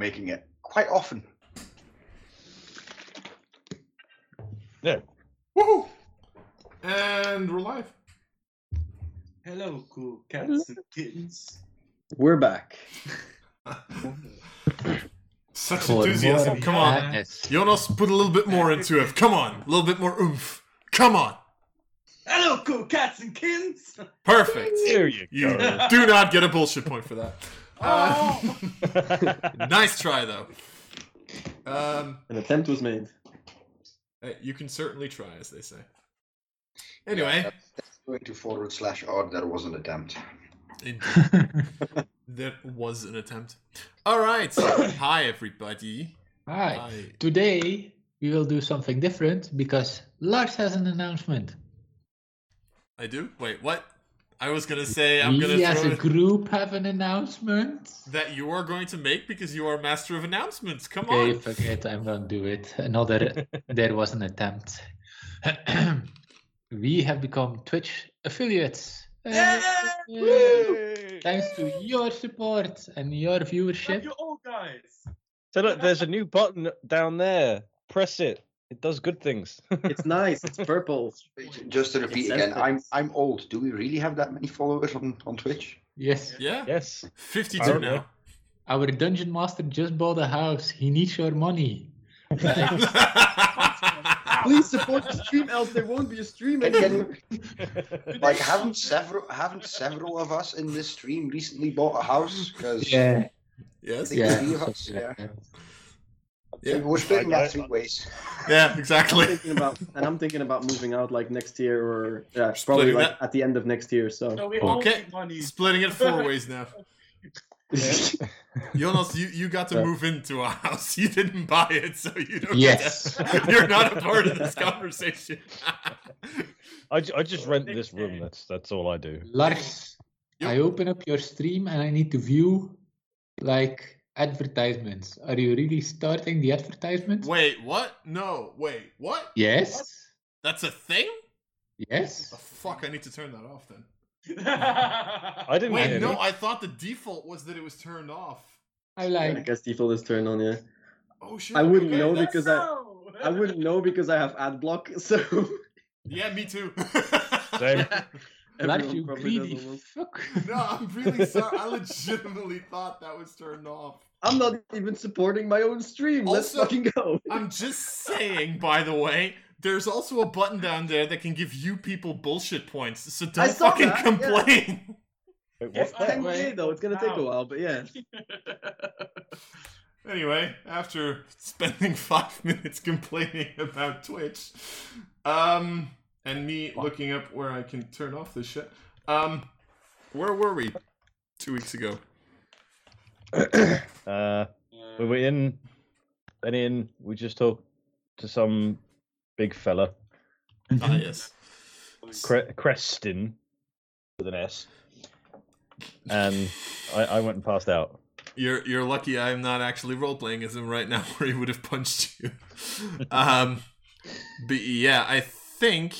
making it quite often. There. Woohoo! And we're live. Hello, cool cats and kittens. We're back. Such For enthusiasm. more Come on. madness. Jonas, put a little bit more into it. Come on. A little bit more oomph. Come on. Hello, cool cats and kittens. Perfect. There you go. You do not get a bullshit point for that. Uh, nice try, though. Um, An attempt was made. you can certainly try, as they say. Anyway, That's, that's going to forward slash odd. That was an attempt. indeed. that was an attempt. All right. Hi, everybody. Hi. Hi. Today we will do something different because Lars has an announcement. I do. Wait, what? I was gonna say I'm gonna we as a group have an announcement. that you are going to make because you are master of announcements. Come Okay, on. forget I'm gonna do it. Another there was an attempt. we have become Twitch affiliates. Yay! Thanks to your support and your viewership. you old guys. So look, there's a new button down there. Press it. It does good things. It's nice. It's purple. Just to repeat says again, I'm. I'm old. Do we really have that many followers on, on Twitch? Yes. Yeah. yes. 52 I don't now. Our dungeon master just bought a house. He needs your money. Please support the stream, else there won't be a stream Can- anymore. Like, haven't several haven't several of us in this stream recently bought a house? Because Yeah. yes. Yeah. Yeah. Three of us, yeah. Yeah. we're splitting I- I- that three ways. Yeah, I'm exactly. thinking about, and I'm thinking about moving out like next year or yeah, probably like that? at the end of next year. So No, we Okay. money. Splitting it four ways now. Jonas, you, you got to Yeah. move into a house. You didn't buy it, so you don't. Yes, to, you're not a part of this conversation. I, I just rent this room. That's that's all I do. Lars, Yep. I open up your stream and I need to view like advertisements. Are you really starting the advertisement? wait, what? No, wait, what? Yes. That's a thing? Yes. Oh, fuck, I need to turn that off then. I didn't. Wait, no, it. I thought the default was that it was turned off. I like, I guess default is turned on. Yeah, Oh shit. I wouldn't okay, know that's- because I I wouldn't know because I have ad block. So Yeah, me too. Same. Lars, everyone you greedy fuck. no, I'm really sorry. I legitimately thought that was turned off. I'm not even supporting my own stream. Let's fucking go. I'm just saying, by the way, there's also a button down there that can give you people bullshit points. So don't fucking that, yeah. complain. Wait, Yes, what's that? 10k though. It's gonna take a while, but yeah. Anyway, after spending five minutes complaining about Twitch, um, and me looking up where I can turn off this shit, um, where were we two weeks ago? Uh, we were in, and in. We just talked to some big fella, Ah, yes. Cre- Creston, with an S, and I, I went and passed out. You're you're lucky I'm not actually role playing as him right now, where he would have punched you. um, but yeah, I think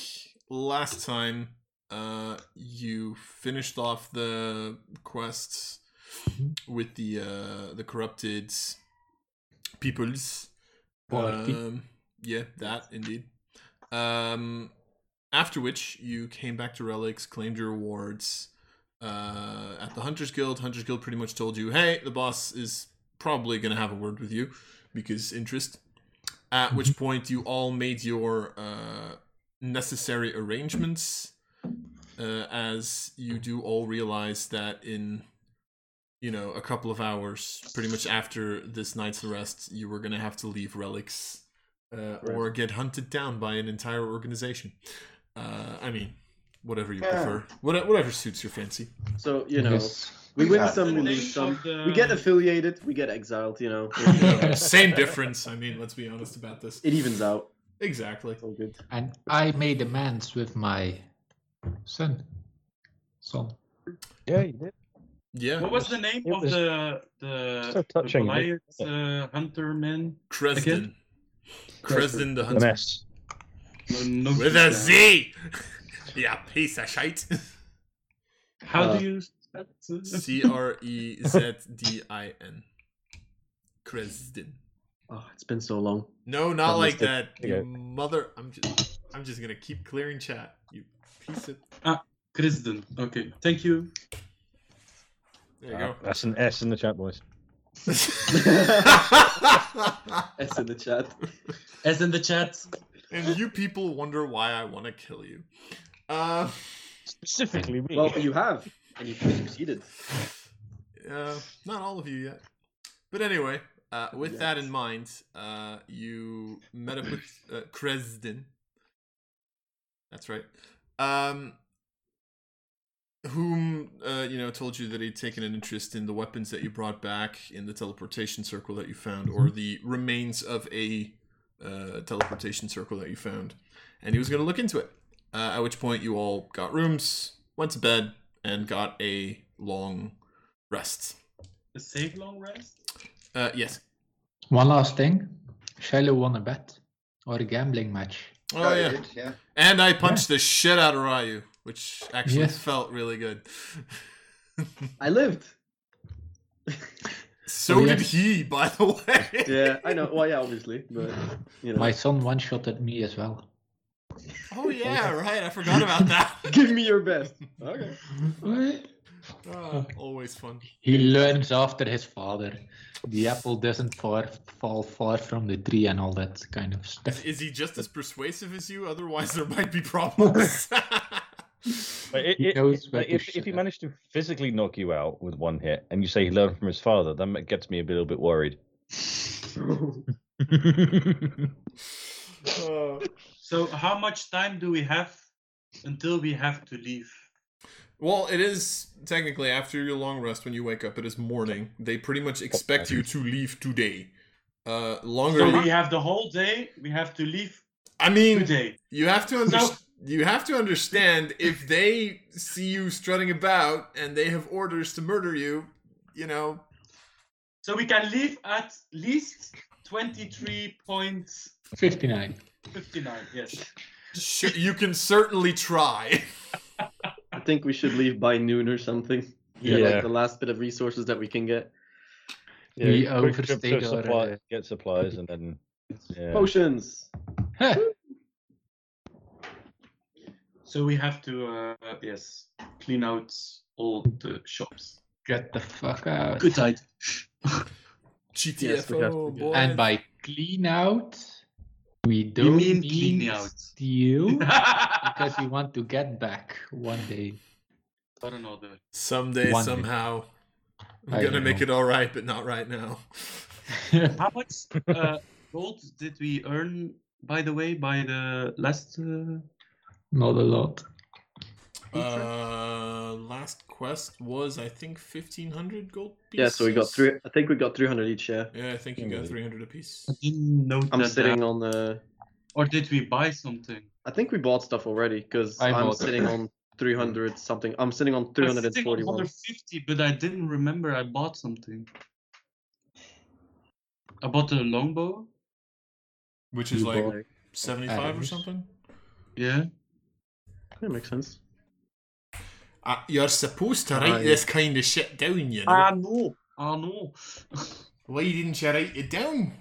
last time uh you finished off the quests with the uh the corrupted peoples. Um, yeah, that indeed. Um, after which you came back to relics, claimed your rewards uh, at the Hunters Guild. Hunters Guild pretty much told you, hey, the boss is probably going to have a word with you because interest. At which point you all made your uh, necessary arrangements, uh, as you do all realize that in you know a couple of hours, pretty much after this night's arrest, you were going to have to leave relics uh, or get hunted down by an entire organization. Uh, I mean, whatever you Yeah. prefer, what, whatever suits your fancy. So you know, Yes. we win Yeah. some, we lose some. the- We get affiliated, we get exiled. You know, Same difference. I mean, let's be honest about this. it evens out. Exactly. It's all good. And I made amends with my son. Son. Yeah, you did. Yeah. What was the name of was the the, so touching, the Goliath uh, hunter man? Cresden. Cresden the Hunter. S. No, With a Z! yeah, piece of shite. How Uh, do you? spell it? C R E Z D I N. Cresden. Oh, it's been so long. No, not I like it. that. There you You mother. I'm just. I'm just gonna keep clearing chat. You piece of. Ah, Krisden. Okay, thank you. There you Ah, go. that's an S in the chat, boys. S in the chat. As in the chat. and you people wonder why I want to kill you. Uh, Specifically me. Well, you have, and you've succeeded. uh, not all of you yet. But anyway, uh, with that in mind, uh, you met up with uh, Cresden. That's right. Um, whom uh, you know told you that he'd taken an interest in the weapons that you brought back in the teleportation circle that you found, or the remains of a uh, teleportation circle that you found, and he was going to look into it. Uh, at which point, you all got rooms, went to bed, and got a long rest. A safe long rest? Uh, yes. One last thing. Shiloh won a bet or a gambling match. Oh I yeah. did, yeah. And I punched the shit out of Ryu, which actually Yes. felt really good. I lived. so Oh, did he, by the way. Yeah, I know. Well, yeah, obviously, but you know. My son one shot at me as well. Oh yeah, right. I forgot about that. Give me your best. Okay. Ah, always fun. He learns after his father. The apple doesn't far, fall far from the tree and all that kind of stuff. Is he just as persuasive as you? Otherwise, there might be problems. But it- it- it- where if, if he up. managed to physically knock you out with one hit, and you say he learned from his father, that gets me a little bit worried. Uh, So how much time do we have until we have to leave? Well, it is technically after your long rest when you wake up. It is morning. They pretty much expect you to leave today. Uh, longer. So we have the whole day. We have to leave I mean, today. You have to under- So- you have to understand if they see you strutting about and they have orders to murder you, you know. So we can leave at least twenty-three point 59. fifty-nine. Yes. sh- you can certainly try. I think we should leave by noon or something. Yeah. Yeah, like the last bit of resources that we can get. Yeah, quick trip overstayed to our, supply, get supplies, and then yeah. Potions. So we have to uh, yes clean out all the shops. Get the fuck out. Good idea. GTFO, Yes, we have to boy. And by clean out, we don't mean mean clean out. steal I because we want to get back one day. don't know the. Someday, One day. somehow, I'm I gonna make know. it all right, but not right now. How much uh, gold did we earn, by the way, by the last? Uh... Not a lot. Uh, last quest was I think 1500 gold pieces. Yeah, so we got three. I think we got 300 each. Yeah. Yeah, I think you got Mm. 300 apiece. I didn't note I'm sitting down. on. the. Or did we buy something? I think we bought stuff already because I I'm bought- sitting on 300 something. I'm sitting on I'm sitting on 341. 150, but I didn't remember I bought something. I bought a longbow. Which is You like 75 or something. Yeah. That makes sense. Uh, you're supposed to write Aye. this kind of shit down, you know. Ah no. Ah no. Why didn't you write it down?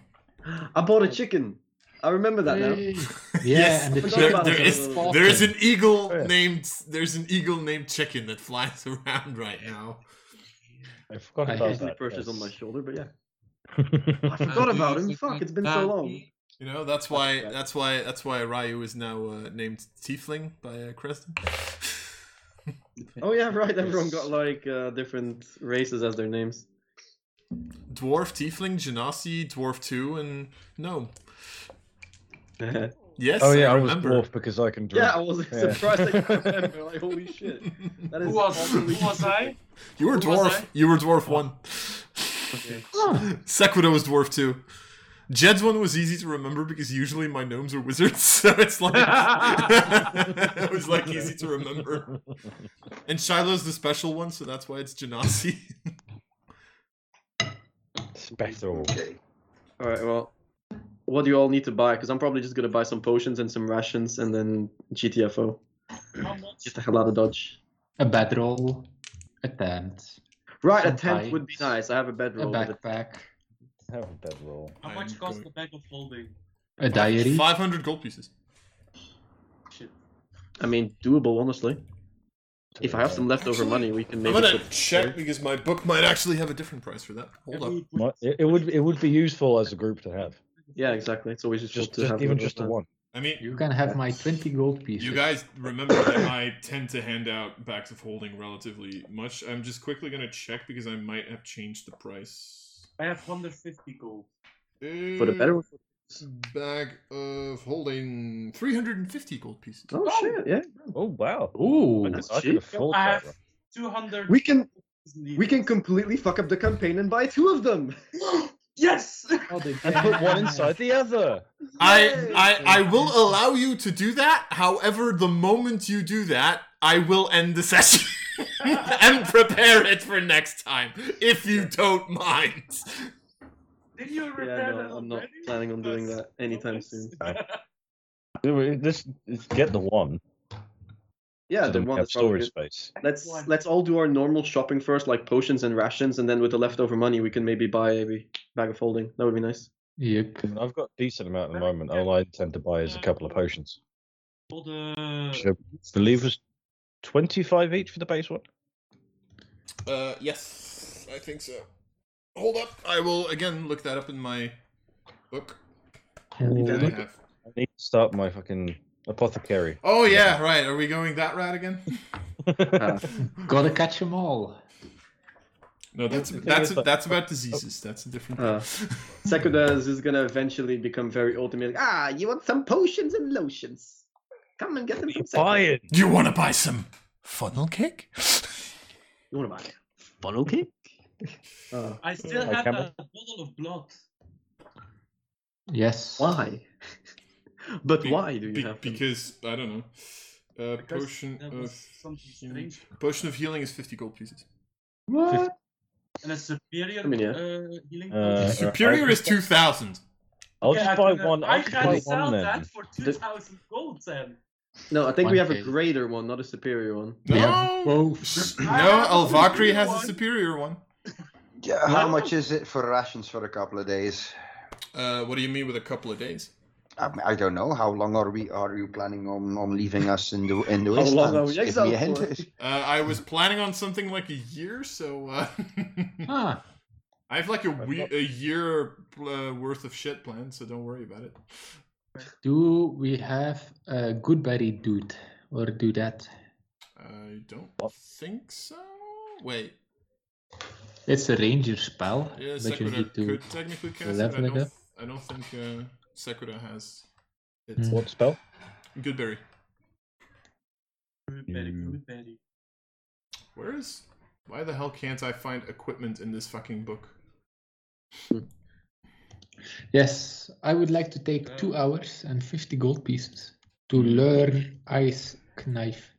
I bought a chicken. I remember that now. Yeah, Yes, and the forgot there, about there it. is Fucking- there is an eagle yeah. named there's an eagle named chicken that flies around right now. I forgot I about Usually that. perches on yes. my shoulder, but yeah. I forgot about him. Fuck, it's been so long. You know that's why that's why that's why Ryu is now uh, named Tiefling by uh, Creston. Oh yeah, right. Everyone got like uh, different races as their names. Dwarf, Tiefling, Genasi, Dwarf two, and no. Yes, Oh yeah, I, I was dwarf because I can drink. Yeah, I was Yeah. surprised that you remember. Like, holy shit. That is Who was, probably- who was I? you were Who dwarf. You were dwarf one. Okay. Sequido was dwarf two. Jed's one was easy to remember because usually my gnomes are wizards, so it's like it was like easy to remember. And Shiloh's the special one, so that's why it's Genasi. Spectral. Okay. All right. Well, what do you all need to buy? Because I'm probably just gonna buy some potions and some rations, and then GTFO. How much? Get the hell out of Dodge. a bedroll, a tent, Right, a Some tent would be nice. I have a a bedroll. a- backpack. Have a bedroll. How I'm much costs going- the bag of holding? A diary. 500 gold pieces. Shit. I mean, doable, honestly. If I have some leftover Actually, money, we can make. I'm maybe. gonna put- check because my book might actually have a different price for that. Hold If up. we Well, It, it would it would be useful as a group to have. Yeah, exactly. It's always useful Just, to just have even just the that. one. I mean, You can have my 20 gold pieces. you guys remember that I tend to hand out bags of holding relatively much. I'm just quickly gonna check because I might have changed the price. I have 150 gold. For the better. bag of holding 350 gold pieces. Oh, oh shit! Yeah, Oh wow! Ooh. I could, I could cheap. I have 200. we can we can completely fuck up the campaign and buy two of them. yes! Oh, they And put one inside the other. I, I I will allow you to do that. However, the moment you do that, I will end the session and prepare it for next time, if you don't mind. Did you repair yeah, no, I'm not planning on doing that anytime soon. Just, get the one. Yeah, so the one that's storage space. Let's let's all do our normal shopping first, like potions and rations, and then with the leftover money, we can maybe buy a bag of holding. That would be nice. Yeah, I've got a decent amount at the moment. All I intend to buy is a couple of potions. All the... Should 25 each for the base one? Uh, yes, I think so. Hold up, I will again look that up in my book. I need, I, need to start my fucking apothecary. Oh yeah, yeah. right. Are we going that route again? uh, gotta catch them all. No, that's that's that's about diseases. That's a different. Uh, Sekudas is gonna eventually become very ultimate. Ah, you want some potions and lotions? Come and get them from Sekuda. Buy it. You want to buy some funnel cake? You wanna buy? Funnel cake? Uh, I still My have camera. a bottle of blood. Yes. why? but Be- why do you be- have them? because I don't know. Uh, Because potion there was of something healing. strange. Potion of healing is fifty gold pieces. What? And a superior I mean, yeah. uh, healing Uh, potion. Superior I- is two thousand. I'll Yeah, just I buy can, uh, one. I I'll just can buy sell one then. that for 2,000 gold then. No, I think we have a greater one, not a superior one. No, Yeah, both. no, I Alvakri has a superior one. Yeah, how much is it for rations for a couple of days? Uh, what do you mean with a couple of days? I, I don't know. How long are we? Are you planning on, on leaving us in the in the How long are we Give me a exiled hint. for? Uh, I was planning on something like a year, so uh, Ah, I have like a, I've we- a year uh, worth of shit planned, so don't worry about it. Do we have a goodberry dude or do that? I don't think so. Wait, It's a ranger spell, yeah, but you need to. could technically cast it. I don't, up. I don't think uh, Sekura has it. Hmm. What spell? Goodberry. Very Mm. good, very. Where is? Why the hell can't I find equipment in this fucking book? Yes, I would like to take uh, two hours and 50 gold pieces to hmm. learn ice knife.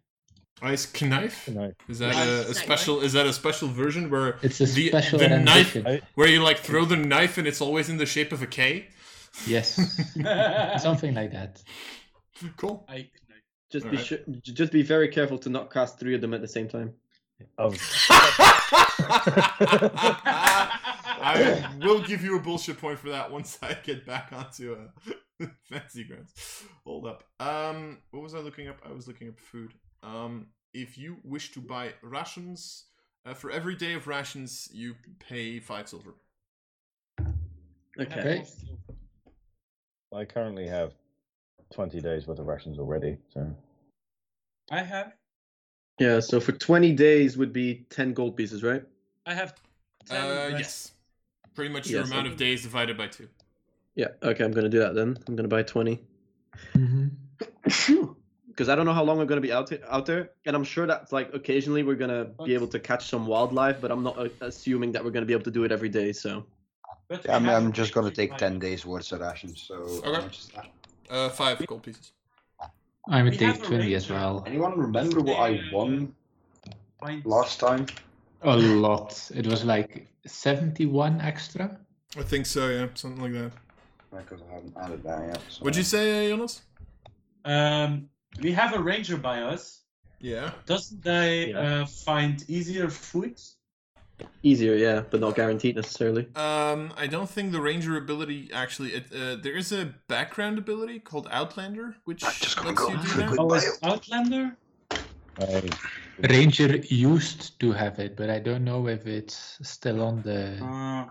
Ice knife. No. Is that a, a special? Is that a special version where It's a The- special the knife- where you like throw the knife and it's always in the shape of a K? Yes, something like that. Cool. I Just be Alright. sure, just be very careful to not cast three of them at the same time. I've I will give you a bullshit point for that once I get back onto uh, fancy grounds. Hold up. Um, what was I looking up? I was looking up food. Um, if you wish to buy rations, uh, for every day of rations, you pay five silver. Okay. Okay. I currently have twenty days worth of rations already. So I have. Yeah, so for 20 days would be 10 gold pieces, right? I have. 10 Uh, yes. Pretty much your Yes, amount of days divided by two. Yeah, okay, I'm gonna do that then. I'm gonna buy 20. hmm Because I don't know how long I'm gonna be out, he- out there, and I'm sure that like occasionally we're gonna be able to catch some wildlife, but I'm not uh, assuming that we're gonna be able to do it every day. So Yeah, I'm, I'm just gonna take ten days worth of rations. So Okay. how much? Uh, five gold pieces. I would We take have a 20 as well. Anyone remember what I won last time? A lot. It was like 71 extra. I think so, yeah, something like that. Because I haven't added that yet. So. What'd you say, Jonas? Um, we have a ranger by us. Yeah. Doesn't they Yeah. uh, find easier food? Easier, yeah, but not guaranteed necessarily. Um, I don't think the ranger ability actually. It, uh, there is a background ability called Outlander, which I'm just lets go you do that. good- Oh, Outlander? I, Ranger used to have it, but I don't know if it's still on the. Uh,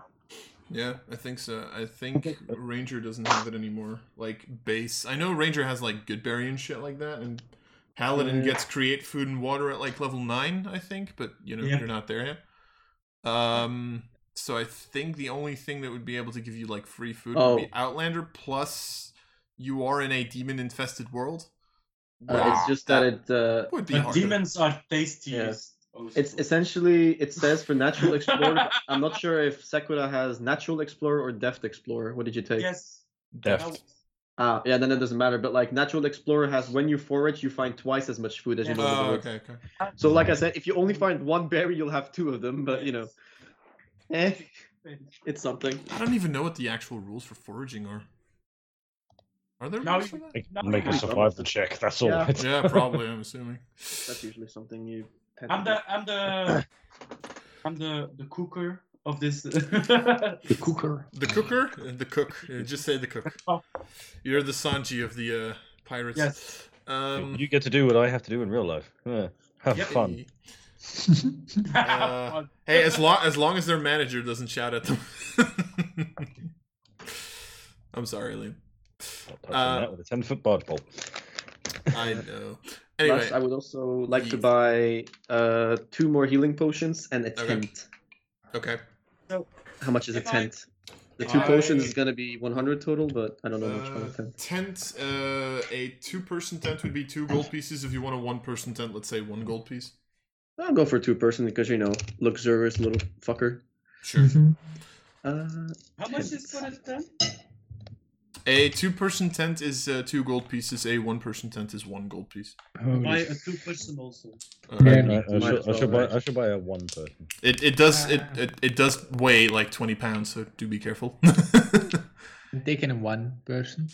Yeah, I think so. I think Ranger doesn't have it anymore. Like base, I know Ranger has like Goodberry and shit like that, and Paladin Yeah. gets create food and water at like level nine, I think. But you know, Yeah. you're not there yet. Um, so I think the only thing that would be able to give you like free food Oh. would be Outlander. Plus, you are in a demon-infested world. Uh, where it's just that it uh, would be demons are tastiest. also. it's essentially it says for natural explorer. I'm not sure if Sakura has natural explorer or deft explorer. What did you take? Yes. Deft. Ah, yeah, then it doesn't matter. But like natural explorer has when you forage, you find twice as much food as you Yeah. know. in Oh, okay, okay. So like I said, if you only find one berry, you'll have two of them. But you know, eh, it's something. I don't even know what the actual rules for foraging are. Are there Now rules for you- that? make, No, make a no. survival check. That's all. Yeah. Yeah, probably. I'm assuming. That's usually something you. Tend I'm the I'm the I'm the the cooker of this. The cooker. The cooker, Uh, the cook. Uh, Just say the cook. Oh. You're the Sanji of the uh, pirates. yes. Um, you get to do what I have to do in real life. Yeah. Have Yep. fun. Uh, hey, as long as long as their manager doesn't shout at them. I'm sorry, Liam. Not touching Uh, with a ten foot barge pole. I know. Plus, Anyway, I would also like to buy uh two more healing potions and a Okay. tent. okay. How much is a If I- tent? The two potions is gonna be 100 total, but I don't know much about Uh, a tent. tent. Uh, a two-person tent would be two gold pieces. If you want a one-person tent, let's say one gold piece. I'll go for two person because you know, luxurious little fucker. Sure. Uh, How much is for it then? A two-person tent is uh, two gold pieces. A one-person tent is one gold piece. Buy a two person also. Uh, Yeah. I, I, Might should, as I should buy. right? I should buy a one person. It it does it, Ah. it it does weigh like twenty pounds, so do be careful. I'm taking a one person.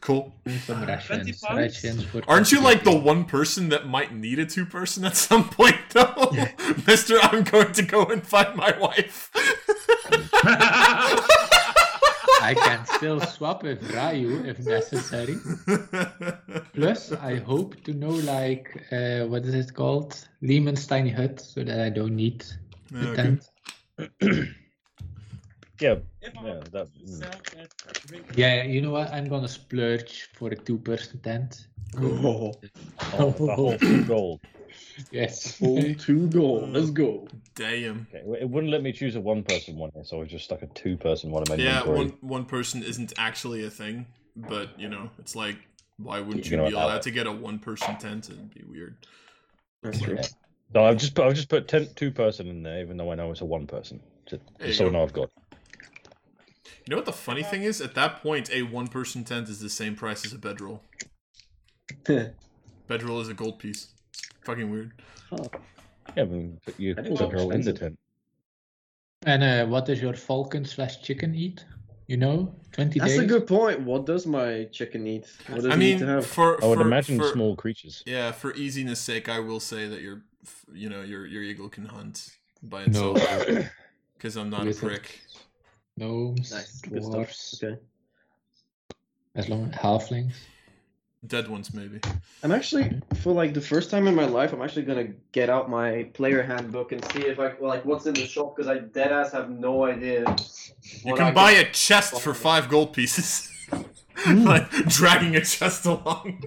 cool. Some 20 rations. pounds? Rations Aren't you like the one person that might need a two person at some point though? Mister, I'm going to go and find my wife. I can still swap with Ryu if necessary. Plus, I hope to know like uh, what is it called? Leomund's tiny hut, so that I don't need the okay. tent. Yeah. Yeah. That. mm. Yeah, you know what? I'm gonna splurge for a two-person tent. oh, Oh, the whole two gold. Yes. full two gold. Let's go. Damn. Okay. It wouldn't let me choose a one person one here, so I was just stuck a two person one in my Yeah, inventory. one one person isn't actually a thing, but you know, it's like why wouldn't You're you gonna be allow allowed to get a one person tent? It'd be weird. That's true. So I've just put, I've just put ten, two person in there, even though I know it's a one person. Just, There so I know I've got. You know what the funny thing is? At that point, a one person tent is the same price as a bedroll. Bedroll is a gold piece. Fucking weird. Yeah, I mean, but you That is put her in the tent. And uh, what does your falcon slash chicken eat? You know, 20 That's days. a good point. What does my chicken eat? What does I it need mean, to have? for I would imagine for- small creatures. Yeah, for easiness sake, I will say that your, you know, your your eagle can hunt by No. itself. Because I'm not a Listen. prick. Gnomes, Nice. Dwarves, Okay. as long as halflings. Dead ones, maybe. I'm actually for like the first time in my life. I'm actually gonna get out my player handbook and see if I like what's in the shop because I dead ass have no idea. You can I buy a chest for five gold pieces. Hmm. like dragging a chest along.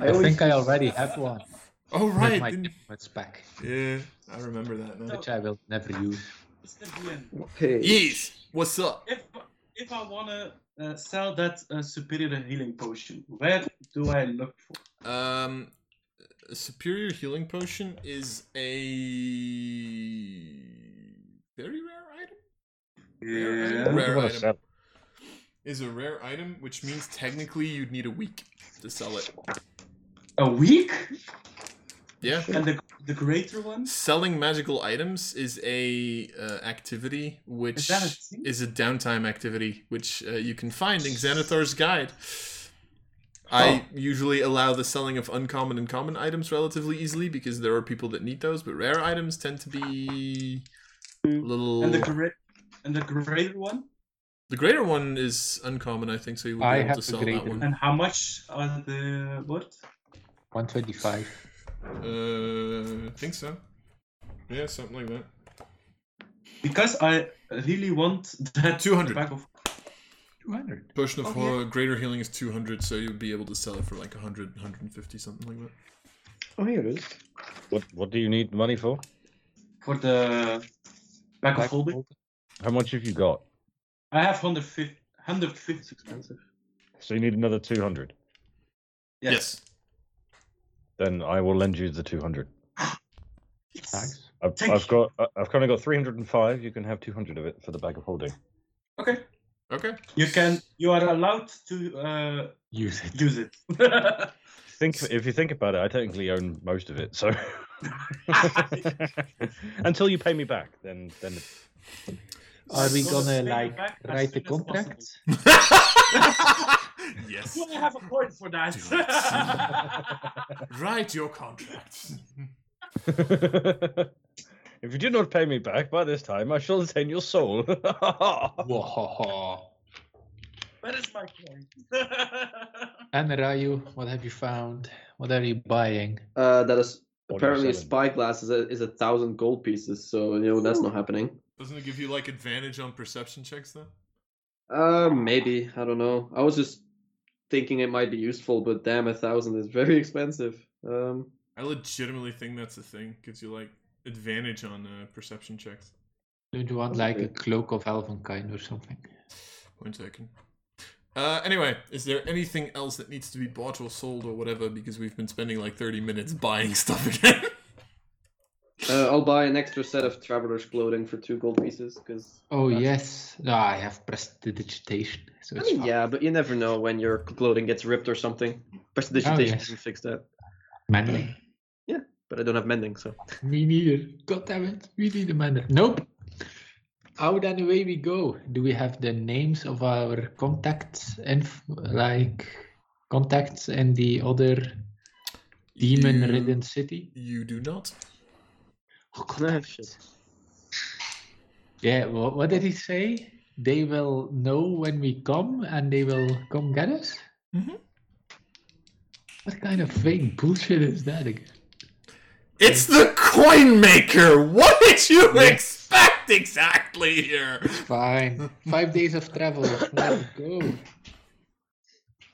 I I, think I already have one. Oh With right. my didn't- It's back, Yeah, I remember that now. which I will never use. Mr. Bien, Okay. Yes. What's up? if if I wanna uh, sell that uh, superior healing potion, where do I look for? Um, a superior healing potion is a very rare item. Yeah. What Rare item. sell? Is a rare item, which means technically you'd need a week to sell it. A week? Yeah. And the the greater one? Selling magical items is a uh, activity which Is a is a downtime activity, which uh, you can find in Xanathar's guide. I usually allow the selling of uncommon and common items relatively easily because there are people that need those, but rare items tend to be a little. And the great and the greater one. The greater one is uncommon, I think, so you would be I able have to sell that one. And how much are the what? 125. Uh, I think so. Yeah, something like that. Because I really want that 200. bag of 200. Potion of Okay. Horror, greater healing is 200, so you'd be able to sell it for like 100, 150, something like that. Oh, here it is. What What do you need money for? for the bag of Black holding. How much have you got? I have 150. 150 is expensive. So you need another two hundred. Yes. Then I will lend you the two hundred. Yes. Nice. I've, Thank I've got I- I've kind of got three hundred and five. You can have two hundred of it for the bag of holding. Okay. Okay. You can. You are allowed to uh, Use it. use it. Think if you think about it, I technically own most of it. So until you pay me back, then then Are we So gonna like write the soon as possible. contract? yes. Do I have a point for that? Write your contract. if you do not pay me back by this time, I shall attain your soul. Whoa. Where is my point? And Ryu, what have you found? What are you buying? Uh, that is What are you apparently a selling? spyglass is a is a thousand gold pieces. So you know that's not happening. Doesn't it give you like advantage on perception checks though? Uh, maybe I don't know. I was just thinking it might be useful, but damn, a thousand is very expensive. Um, I legitimately think that's a thing. Gives you like advantage on uh, perception checks. Don't you want like a cloak of Elvenkind or something? Point taken. Uh, anyway, is there anything else that needs to be bought or sold or whatever? Because we've been spending like 30 minutes buying stuff again. Uh, I'll buy an extra set of traveler's clothing for two gold pieces because. Oh yes. No, I have prestidigitation, so I it's mean, fine. yeah, but you never know when your clothing gets ripped or something. Prestidigitation yes. can fix that. Mending. Yeah, But I don't have mending, so. Me neither. God damn it. We need a man. Nope. Out and away we go. Do we have the names of our contacts and like contacts in the other demon-ridden city? You do not. Oh, God Nah, damn shit. Yeah. What, what did he say? They will know when we come and they will come get us. Mhm. What kind of fake bullshit is that again? It's the coin maker. What did you expect exactly here? Fine. Five days of travel. Let's go.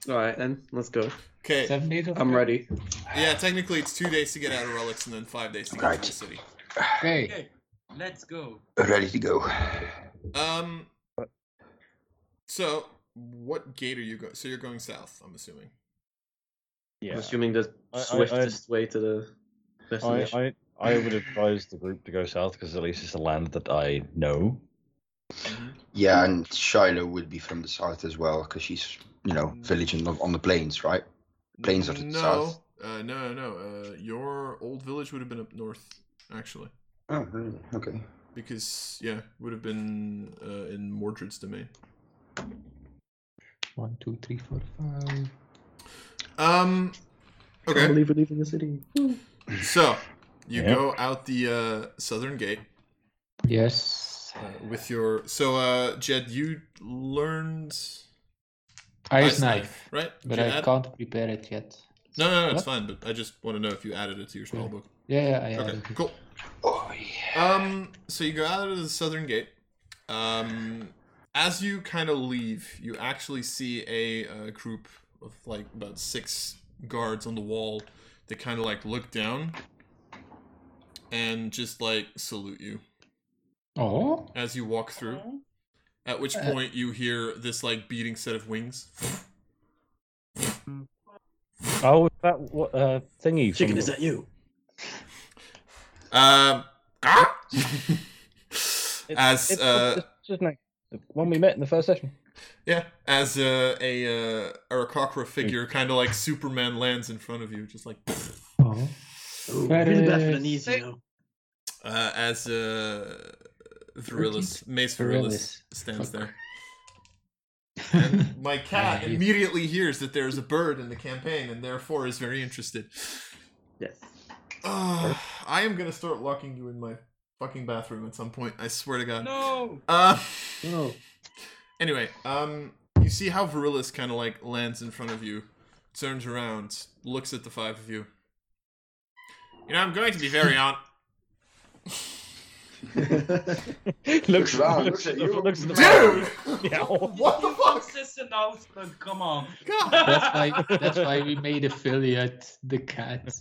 All right, then let's go. Okay. Seven days of I'm travel. ready. Yeah, technically it's two days to get out of relics and then five days to get Right. to the city. Okay. okay, let's go. Ready to go. Um. So, what gate are you going? So you're going south. I'm assuming. I'm yeah, assuming the I- I- swiftest way to the I, destination. I I would advise the group to go south because at least it's a land that I know. Yeah, and Shiloh would be from the south as well, because she's, you know, village on the, on the plains, right? Plains are to the south. Uh, no, no. Uh, your old village would have been up north, actually, Oh, really? Okay. because yeah, would have been uh, in Mordred's domain. One, two, three, four, five. Um. Can't Okay. believe we're leaving the city. So you Yeah. go out the uh, southern gate Yes. uh, with your. So, uh, Jed, you learned Ice knife. right? But Did I add- can't prepare it yet. No, no, no, it's What? fine. But I just want to know if you added it to your spell book. Yeah, yeah, I Okay, added cool. Oh, yeah. Um, so you go out of the southern gate. Um, as you kind of leave, you actually see a, uh group of like about six guards on the wall. They kind of like look down and just like salute you Oh, as you walk through. At which Uh, point you hear this like beating set of wings. Oh, is that what uh, thingy? Chicken, from- is that you? Um, It's- as it's, uh, it's just like the one we met in the first session. Yeah, as uh, a uh, Aarakocra figure, kind of like Superman lands in front of you, just like oh. Ooh, really bad for the knees, you know. uh, as uh, Virilis, Mace Virilis Virilis. stands there. And my cat immediately hears that there's a bird in the campaign and therefore is very interested. Yes. Uh, I am gonna start locking you in my fucking bathroom at some point. I swear to God. No. Uh, No. anyway, um, you see how Virilis kind of like lands in front of you, turns around, looks at the five of you. You know, I'm going to be very on. looks, around, looks, looks at at you. looks at the Dude! Yeah. what the fuck? What's this announcement? Come on. God. That's why that's why we made affiliate the cat.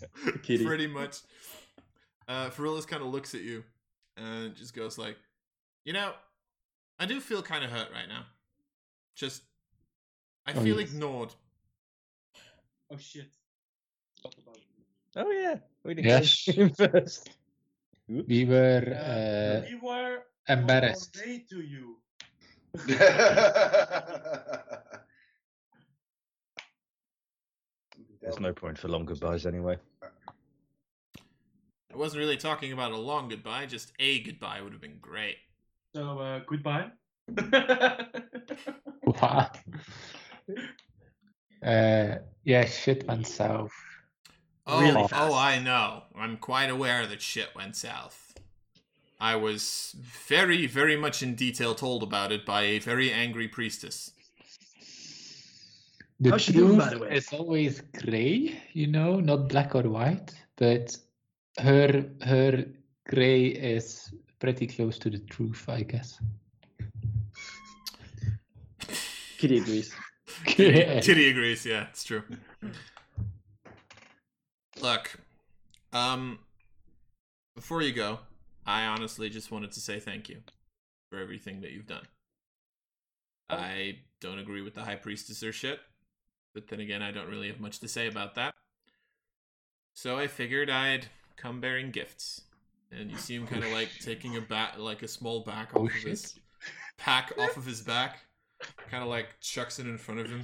kitty. Pretty much. Uh, Virilis kind of looks at you and just goes like, "You know, I do feel kind of hurt right now. Just, I Oh, feel yes. ignored. Oh shit. Talk about it. Oh yeah, we didn't Yes. him first. We were Uh, uh, we were embarrassed. on to you. There's no point for long goodbyes anyway. I wasn't really talking about a long goodbye, just a goodbye would have been great. So uh, goodbye. Wow. Uh, yeah, shit went south. Oh, Really oh. oh I know. I'm quite aware that shit went south. I was very, very much in detail told about it by a very angry priestess. The How's she doing, by truth the way? is always gray, you know, not black or white. But her her gray is pretty close to the truth, I guess. Kitty agrees. Yeah. Kitty agrees. Yeah, it's true. Look, um, before you go, I honestly just wanted to say thank you for everything that you've done. I don't agree with the high priestess or shit, but then again, I don't really have much to say about that. So I figured I'd come bearing gifts, and you see him kind of like taking a bat, like a small back Oh, off of shit. his pack off of his back, kind of like chucks it in front of him.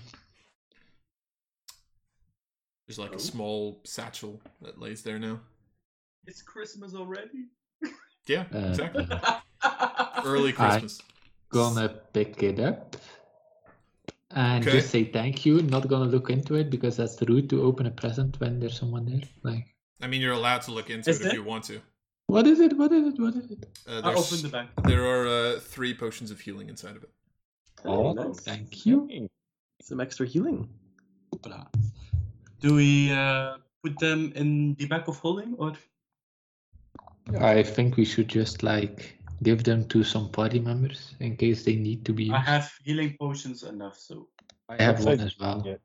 There's like Oh. a small satchel that lays there now. it's Christmas already. Yeah, Uh, exactly. Early Christmas. Gonna pick it up and Okay. just say thank you. Not gonna look into it because that's the rude to open a present when there's someone there. Like, I mean, you're allowed to look into Is it if you want to. what is it? What is it? What is it? Uh, I there's- opened the bag. There are uh, three potions of healing inside of it. Oh, nice. Thank you. Some extra healing. Do we uh, put them in the bag of holding or? I think we should just like give them to some party members in case they need to be. I have healing potions enough, so I have I'd one say- as well. yeah.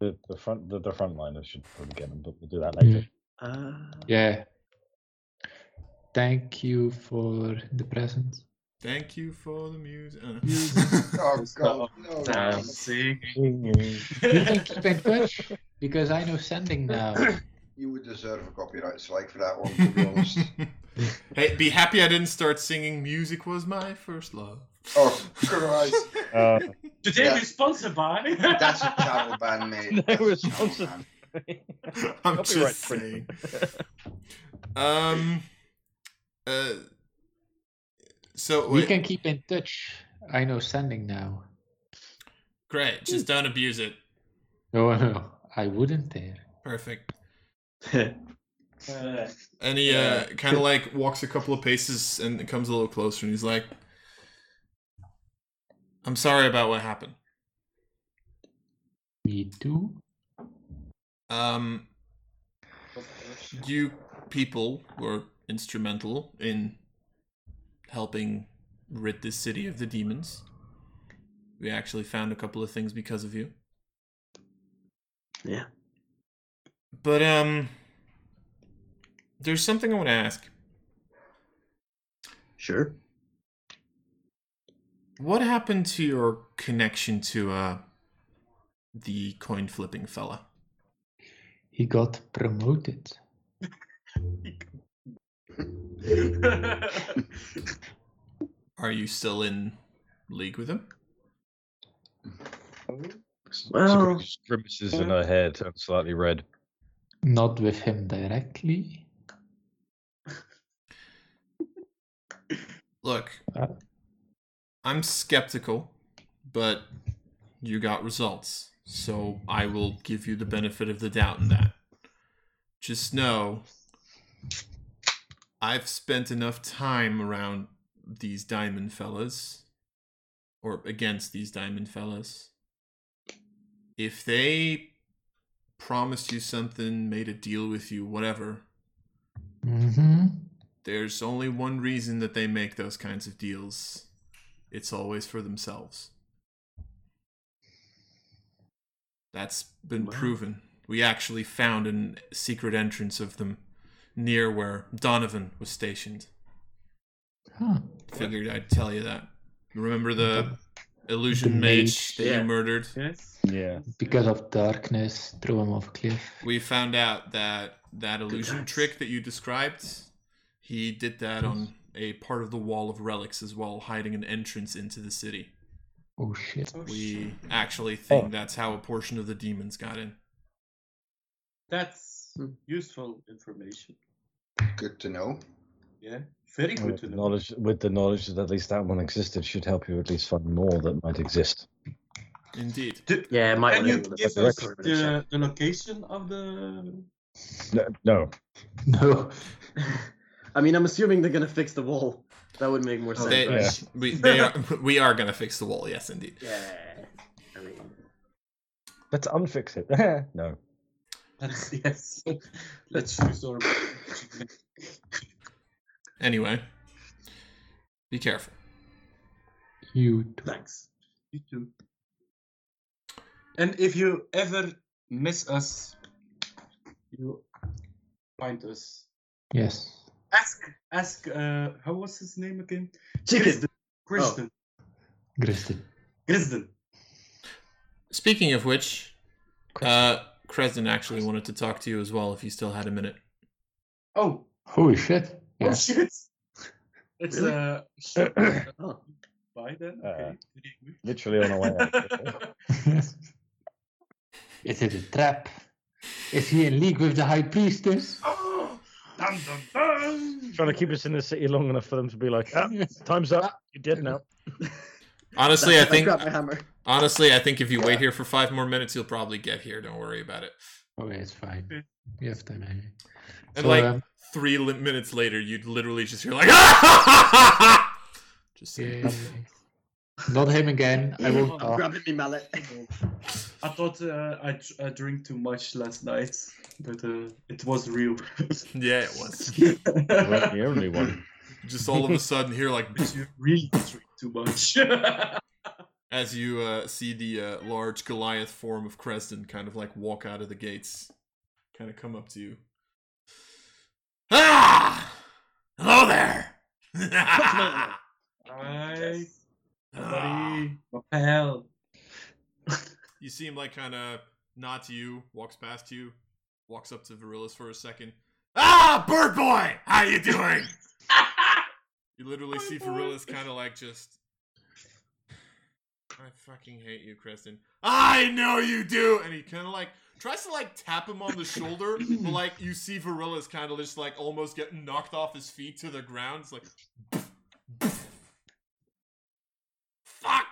The the front the, the frontliners should probably get them, but we'll do that later. Ah. Yeah. Thank you for the present. Thank you for the music. Uh, oh god, no. dancing. You can keep in touch because I know sending now. You would deserve a copyright strike for that one, to be honest. hey, be happy I didn't start singing "Music Was My First Love." Oh Christ, Uh, Today Yeah. we're sponsored by. that's a travel ban, mate. No That's a response. I'm Copyright just saying. Um. Uh. So We wait, can keep in touch. I know sending now. great. Just don't abuse it. No, no, I wouldn't dare. Perfect. Uh, And he uh, kind of like walks a couple of paces and comes a little closer, and he's like, "I'm sorry about what happened. Me too. Um, you people were instrumental in helping rid this city of the demons. We actually found a couple of things because of you. yeah. But um, there's something I want to ask. Sure. What happened to your connection to uh the coin flipping fella? He got promoted. Are you still in league with him? Well, grimaces in her hair turn slightly red. Not with him directly. Look, Uh. I'm skeptical, but you got results. So I will give you the benefit of the doubt in that. Just know I've spent enough time around these diamond fellas or against these diamond fellas. If they promised you something, made a deal with you, whatever, Mm-hmm. there's only one reason that they make those kinds of deals. It's always for themselves. That's been proven. We actually found a secret entrance of them near where Donovan was stationed. Huh. Figured I'd tell you that. Remember the illusion The mage, mage, that yeah. you murdered? Yes. Yeah. Because of darkness, throw him off a cliff. We found out that that illusion trick that you described, he did that on a part of the wall of relics as well, hiding an entrance into the city. Oh shit. Oh, shit. We actually think Oh. that's how a portion of the demons got in. That's Hmm. useful information. Good to know. Yeah. Very good With to the know. knowledge, with the knowledge that at least that one existed, should help you at least find more that might exist. Indeed. Yeah, it might Can you give us the, the location of the? No, no. No. I mean, I'm assuming they're gonna fix the wall. That would make more oh, sense, They, right? Yeah. we, they are, we are going to fix the wall, yes, indeed. Yeah. I mean, Let's unfix it. no. Let's, yes. Let's use our. Anyway, be careful. You. t- thanks. You too. And if you ever miss us, you find us. Yes. Ask, ask. Uh, how was his name again? Chicken. Kristen. Griston. Kristen. Speaking of which, uh, Cresden actually wanted to talk to you as well if you still had a minute. Oh. Holy shit. Oh Yeah. shit. It's Really? uh. Oh. Bye then. Uh, Okay. Very. Literally on our way out. Is it a trap? Is he in league with the high priestess? Oh, dun, dun, dun. Trying to keep us in the city long enough for them to be like, ah, time's up. You're dead now. Honestly, I think grabbed my hammer. Honestly, I think if you wait here for five more minutes, you'll probably get here. Don't worry about it. Okay, it's fine. Okay. You have time anyway. And So, like um, three li- minutes later, you'd literally just hear like, just saying. yeah, not him again. I won't I'm grabbing me mallet. I thought uh, I, dr- I drink too much last night, but uh, it was real. yeah, it was. You the only one. Just all of a sudden, here like you really drink too much. As you uh, see the uh, large Goliath form of Creston kind of like walk out of the gates, kind of come up to you. Ah! Hello there! Hi, Ah. buddy. My pal. You see him like kind of nod to you, walks past you, walks up to Virilis for a second. Ah, bird boy, how you doing? you literally Bird see boy. Virilis kind of like just. I fucking hate you, Kristen. I know you do, and he kind of like tries to like tap him on the shoulder, but like you see Virilis kind of just like almost get knocked off his feet to the ground. It's like, fuck.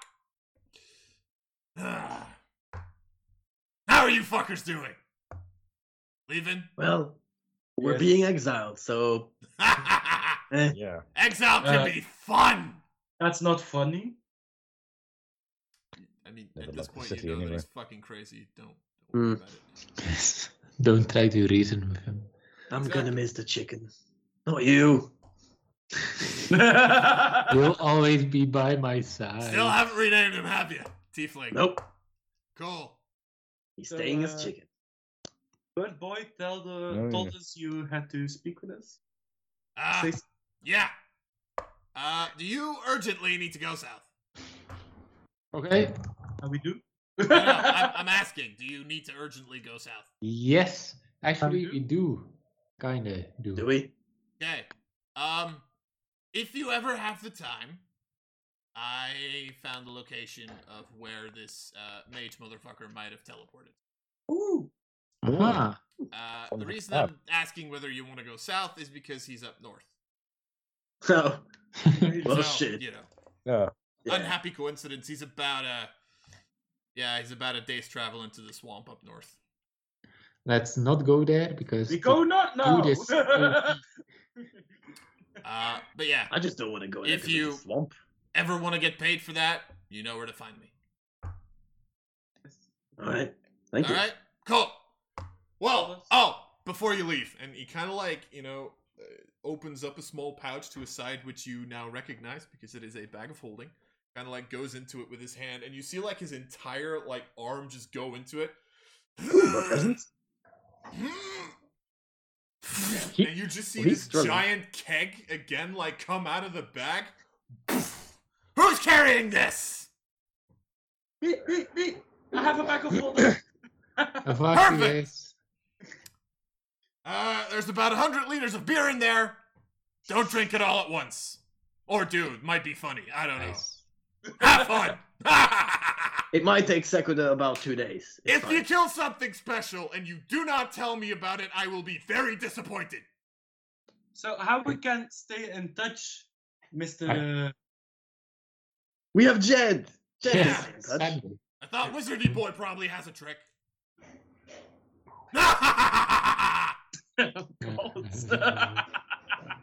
How are you fuckers doing? Leaving? Well, we're Yes. being exiled, so eh. Yeah. Exile can Uh, be fun. That's not funny. I mean, Never at this point, you know that he's fucking crazy. Don't, don't worry Mm. about it. Don't try to reason with him. I'm Exactly. gonna miss the chicken. Not you. You'll always be by my side. Still haven't renamed him, have you? Tiefling. Nope. Cool. He's So, staying uh, as chicken. Bird boy tell the, Oh, told yeah. us you had to speak with us. Uh, Say yeah. Uh, do you urgently need to go south? Okay. How we do? No, no, I'm, I'm asking. Do you need to urgently go south? Yes. Actually, do? we do. Kinda do. Do we? Okay. Um, if you ever have the time, I found the location of where this uh, mage motherfucker might have teleported. Ooh. Ah. Uh, On the the reason map. I'm asking whether you want to go south is because he's up north. Oh. Well, So, shit. You know, Yeah. Yeah. unhappy coincidence. He's about uh, Yeah, he's about a day's travel into the swamp up north. Let's not go there because We go not now. food is Uh, but yeah, I just don't want to go in If there 'cause you- it's a swamp. ever want to get paid for that, you know where to find me. All right. Thank All you. All right, cool. Well, oh, before you leave, and he kind of like you know uh, opens up a small pouch to a side which you now recognize because it is a bag of holding. Kind of like goes into it with his hand, and you see like his entire like arm just go into it. Present? He- and you just see this struggling. giant keg again, like come out of the bag. Who's carrying this? Me, me, me. I have a bag of holding. A vacuum Perfect. Uh, there's about 100 liters of beer in there. Don't drink it all at once. Or do. It might be funny. I don't know. Nice. Have fun. It might take Sekuda about two days. It's if fine. you kill something special and you do not tell me about it, I will be very disappointed. so how we can stay in touch, Mister? Uh, We have Jed. Jed Yeah, is in touch. I thought Wizardy Boy probably has a trick. God. How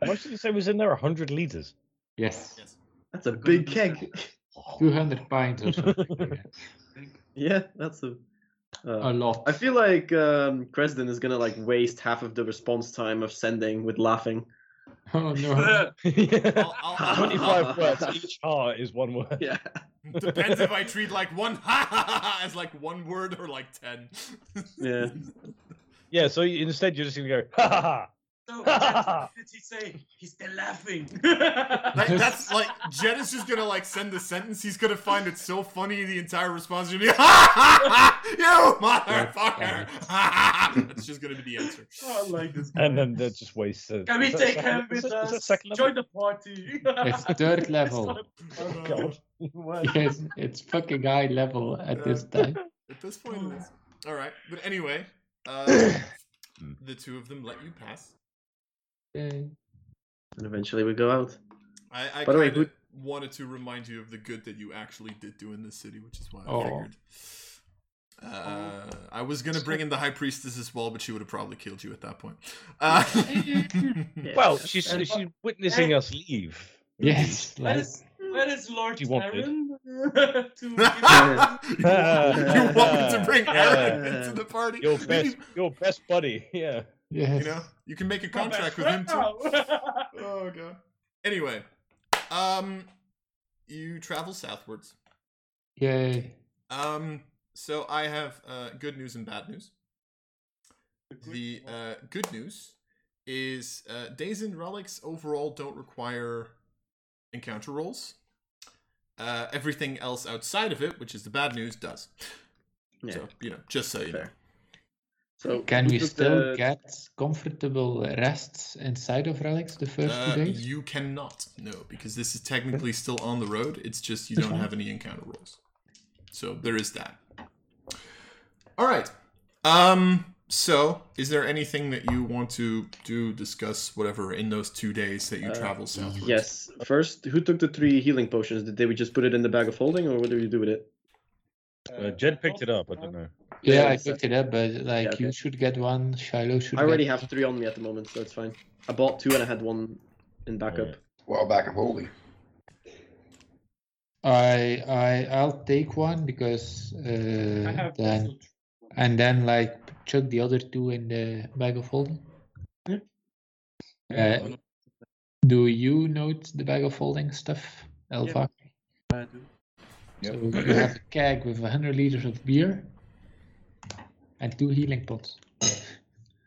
much did you say was in there? 100 litres. yes, yes. That's a big keg. 200 pints or something. yeah, that's a. A Uh, lot. I feel like um, Cresden is gonna like waste half of the response time of sending with laughing. Oh no. yeah. I'll, I'll, I'll, 25 words. Each heart is one word. Yeah. depends if I treat like one ha ha ha as like one word or like ten. Yeah. Yeah, so instead you're just going to go, ha ha ha. so what did he say? He's still laughing. Like, that's like Jed is just gonna like send the sentence. He's gonna find it so funny. The entire response is gonna be ha ha ha! You motherfucker! Ha ha ha! That's just gonna be the answer. Oh, I like this. And then that just wastes. Uh, Can we take second- him with is that- is that us? second level? Join the party. It's third level. Oh, God. yes, it's fucking high level at this time. At this point, it is. All right, but anyway, uh, the two of them let you pass. Yay. And eventually we go out. I, I By the way, kind of wanted to remind you of the good that you actually did do in this city, which is why I Oh. figured. Uh, I was gonna bring in the high priestess as well, but she would have probably killed you at that point. Uh, Well, she's, And- she's witnessing us leave. Yes, Where like, is, where is Lord You wanted. Aaron? to you, give- you wanted to bring Aaron into the party. Your best, your best buddy. Yeah. Yes. you know, you can make a contract with him too. Oh god. Anyway, um, you travel southwards. Yay. Um, so I have uh, good news and bad news. The uh, good news is uh, Days and Relics overall don't require encounter rolls. Uh, everything else outside of it, which is the bad news, does. Yeah. So you know, just so you know. Fair. So Can we still the- get comfortable rests inside of relics the first Uh, two days? you cannot, no, because this is technically still on the road. It's just you don't have any encounter rolls. So there is that. All right. Um. So, is there anything that you want to do, discuss, whatever, in those two days that you Uh, travel southwards? Yes. First, who took the three healing potions? Did we just put it in the bag of holding, or what did we do with it? Uh, Jed picked it up. I don't know. Yeah, yeah, I picked it up, but like okay. you should get one, Shiloh should I already get have three on me at the moment, so it's fine. I bought two and I had one in backup. Yeah. What a bag of holding. I I I'll take one because I uh, have then also- and then like chuck the other two in the bag of holding. Yeah. Uh, do you note the bag of holding stuff, Elva? I do. So you have a keg with 100 liters of beer and two healing pots.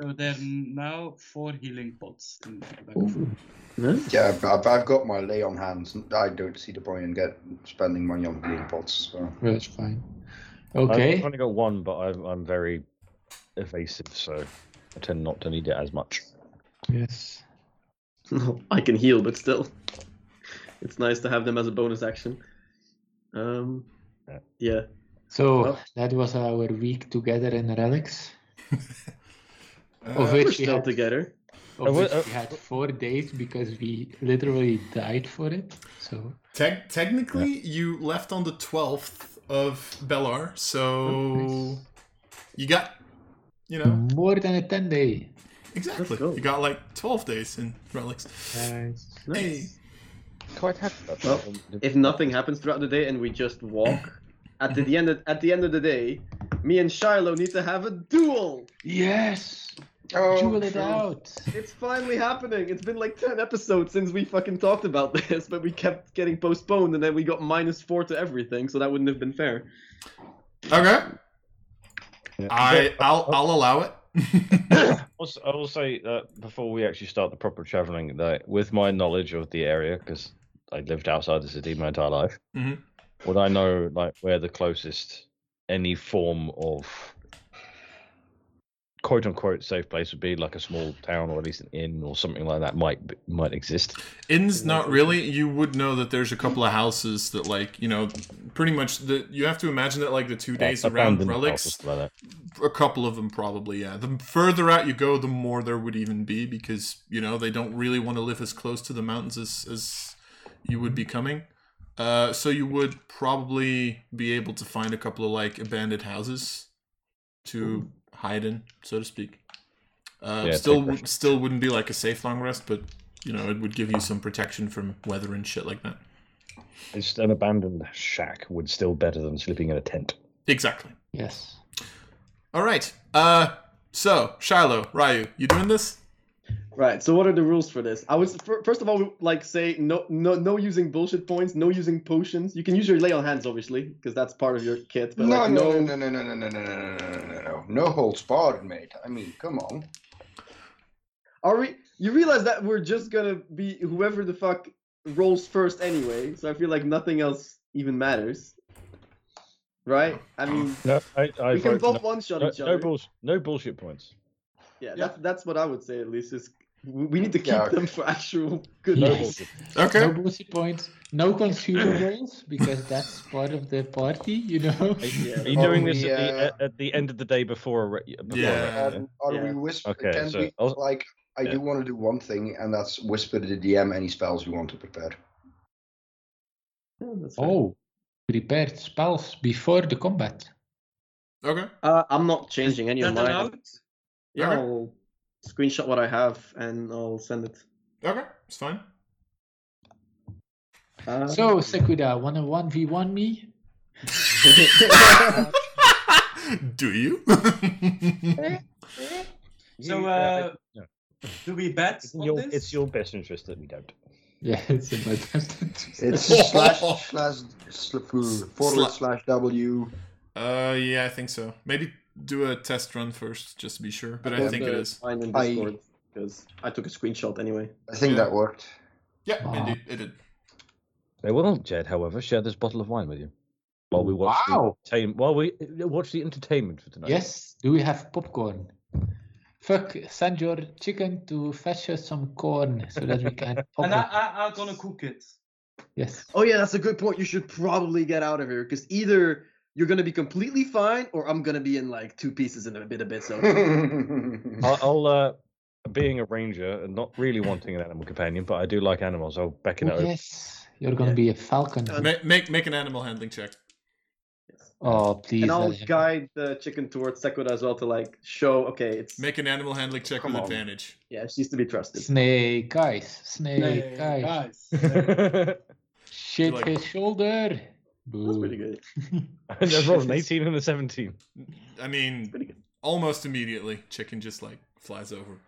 So there are now four healing pots. In the bag of Ooh. No? Yeah, but I've, I've got my lay on hands. I don't see the point in get spending money on green pots. So. That's fine. Okay. I've Okay. only got one, but I'm, I'm very evasive, so I tend not to need it as much. Yes. I can heal, but still, it's nice to have them as a bonus action. Um, Yeah. yeah. So Well- that was our week together in relics, Uh, of We're which we still had, together. of Uh, which uh, we had four days because we literally died for it. So Tec- technically, you left on the 12th of Bellar. So you got, you know, More than a 10 day. exactly. go. You got like 12 days in relics. Nice. Hey, Quite happy Well. If nothing happens throughout the day and we just walk, at the, the end of, at the end of the day, me and Shiloh need to have a duel. Yes! Oh, Jewel it true. out. It's finally happening. It's been like 10 episodes since we fucking talked about this, but we kept getting postponed and then we got minus 4 to everything, so that wouldn't have been fair. okay. Yeah. I I'll I'll allow it. Also, I will say that before we actually start the proper traveling, that with my knowledge of the area, because I lived outside the city my entire life, Mhm. Would I know like where the closest any form of quote unquote safe place would be, like a small town or at least an inn or something like that might might exist. Inns, not really. You would know that there's a couple of houses that, like, you know, pretty much the. You have to imagine that, like, the two days Yeah, around relics, like a couple of them probably, yeah. The further out you go, the more there would even be because you know they don't really want to live as close to the mountains as as you would be coming. Uh, so you would probably be able to find a couple of like abandoned houses to hide in, so to speak. Uh, Yeah, still, w- still wouldn't be like a safe long rest, but you know it would give you some protection from weather and shit like that. It's an abandoned shack would still better than sleeping in a tent. Exactly. Yes. All right. Uh, so Shiloh, Ryu, you doing this? Right. So what are the rules for this? I was first of all like say no no no using bullshit points, no using potions. You can use your lay on hands obviously because that's part of your kit. But No, like, no, no, no, no, no, no, no, no, no, no, no, no, no. No holds barred, mate. I mean, come on. Are we? You realize that we're just gonna be whoever the fuck rolls first anyway. So I feel like nothing else even matters. Right? I mean, No, I, I we can both no, one shot no, each no, other. bulls, no bullshit points. yeah, Yeah. that's that's what I would say at least. Is we we need to keep Yeah. them for actual good. No Yes. bullshit. Okay. No bullshit points. No consumables because that's part of the party, you know. Are you, are you doing this at, the, uh, at, at the end of the day before? before Yeah. Um, are Yeah. we whisper? Okay, can so we, I'll- like, I yeah. do want to do one thing, and that's whisper to the DM any spells we want to prepare. Yeah. Oh, prepared spells before the combat. Okay. Uh, I'm not changing any of That mine. Yeah, Okay. I'll screenshot what I have and I'll send it. Okay. It's fine. Uh, So, Sekuda, wanna 1v1 me? Do you? So, You- uh, yeah. Do we bet it's, in on your, this? it's your best interest that we don't. Yeah, it's in my best interest. It's slash slash sl- forward Sla- slash W. uh, yeah, I think so. Maybe do a test run first, just to be sure. But I Yeah, think it the is. In I- Discord because I took a screenshot anyway. I think Yeah. that worked. Yeah, Ah. indeed, it did. They will not, Jed, however, share this bottle of wine with you. While we watch Wow. the entertain- while we uh, watch the entertainment for tonight. Yes, do we have popcorn? Fuck, send your chicken to fetch us some corn so that we can pop And I. I, I'm gonna cook it. Yes. Oh yeah, that's a good point. You should probably get out of here because either you're gonna be completely fine or I'm gonna be in like two pieces in a bit a bit. So I'll, I'll uh, being a ranger and not really wanting an animal companion, but I do like animals. I'll beckon it Oh, over. yes, you're gonna Yeah. be a falcon. Ma- make make an animal handling check. oh, please. and I'll guide the chicken towards Sekuda as well to like show. Okay, it's Make an animal handling check with on. advantage. yeah, she needs to be trusted. Snake eyes, snake Hey, eyes. guys. Shit Like- his shoulder. That's pretty good. and I rolled an 18 and a 17. I mean, Pretty good. almost immediately, chicken just like flies over,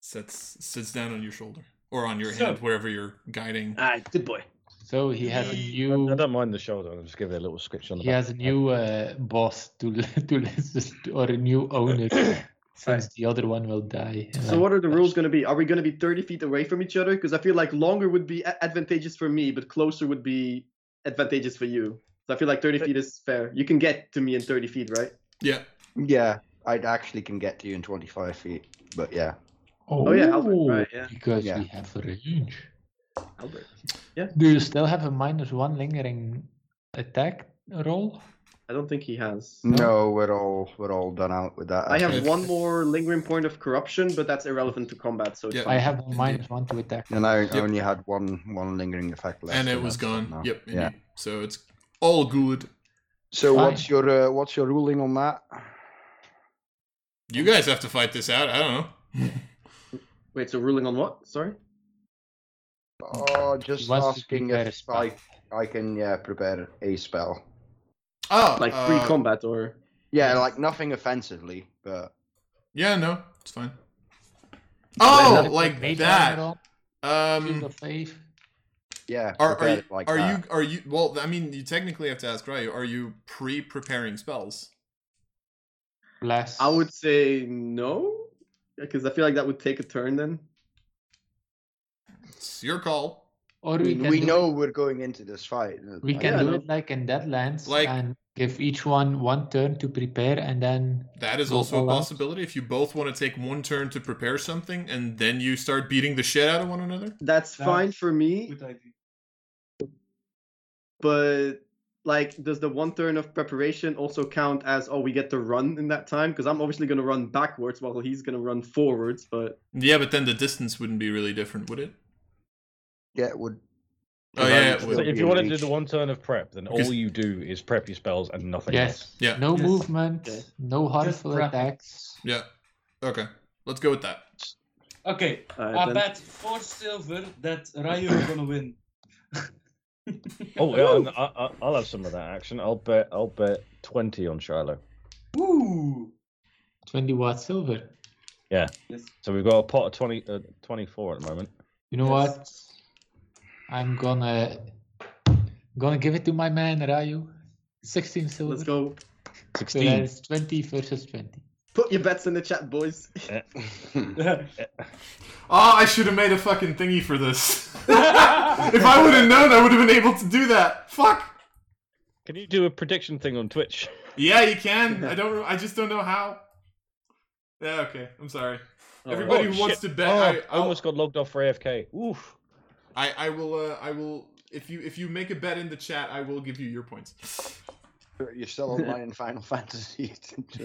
sets sits down on your shoulder or on your So- hand, wherever you're guiding. Alright, good boy. So he has a I, I new. don't mind the shoulder. I'll just give it a little scratch on the He back. has a new uh, boss to to listen or a new owner, since the other one will die. So what are the rules going to be? Are we going to be 30 feet away from each other? Because I feel like longer would be advantageous for me, but closer would be advantageous for you. So I feel like 30 feet is fair. You can get to me in 30 feet, right? Yeah, yeah, I actually can get to you in 25 feet, but yeah. Oh, oh yeah, Albert, right, yeah. Because Yeah. we have a range. Albert. Yeah. Do you still have a minus one lingering attack roll? I don't think he has. No, we're all we're all done out with that. I have one more lingering point of corruption, but that's irrelevant to combat. So it's Yeah. I have a minus one to attack. and I Yep. only had one one lingering effect left. and it was that's gone. now. Yep. Yeah. So it's all good. So Fine. what's your uh, what's your ruling on that? You guys have to fight this out. I don't know. Wait, so ruling on what? Sorry. Oh, just wants to asking if. I I can yeah prepare a spell. Oh, Like uh, combat or? Yeah, like nothing offensively, but Yeah, no, it's fine. Oh, it like that. armor on, shield Um, yeah, are are you like are that. you are you? Well, I mean, you technically have to ask Ryu. Are you pre-preparing spells? Bless. I would say no, because I feel like that would take a turn then. It's your call. Or we can we know it, we're going into this fight. we can Yeah, do no. it like in Deadlands Like- and give each one one turn to prepare and then That is also a all out. possibility. If you both want to take one turn to prepare something, and then you start beating the shit out of one another. That's Yeah. fine for me, but like, does the one turn of preparation also count as oh we get to run in that time? Because I'm obviously gonna run backwards while he's gonna run forwards. But Yeah, but then the distance wouldn't be really different, would it? Yeah, it would. Oh yeah, it So would. So if you want to do the one turn of prep, then Because- all you do is prep your spells and nothing yes, else. Yeah. no Yes. movement, Okay. no harmful prep. attacks. Yeah. Okay. Let's go with that. Okay, Alright, I bet four silver that Ryu is gonna win. Oh yeah, and I, I, I'll have some of that action. I'll bet. I'll bet twenty on Shiloh. Woo! 20 watt silver. Yes. So we've got a pot of 20, uh, 24 at the moment. You know Yes. what? I'm gonna gonna give it to my man Ryu. 16 silver. let's go. So Sixteen. that's 20 versus 20. Put your bets in the chat, boys. Oh, I should have made a fucking thingy for this. if I would have known, I would have been able to do that. Fuck. Can you do a prediction thing on Twitch? Yeah, you can. I don't. I just don't know how. Yeah. Okay. I'm sorry. Oh, Everybody Oh, who wants shit. to bet, Oh, I, I almost got logged off for AFK. Oof. I, I will. Uh, I will. If you if you make a bet in the chat, I will give you your points. You're still online in Final Fantasy.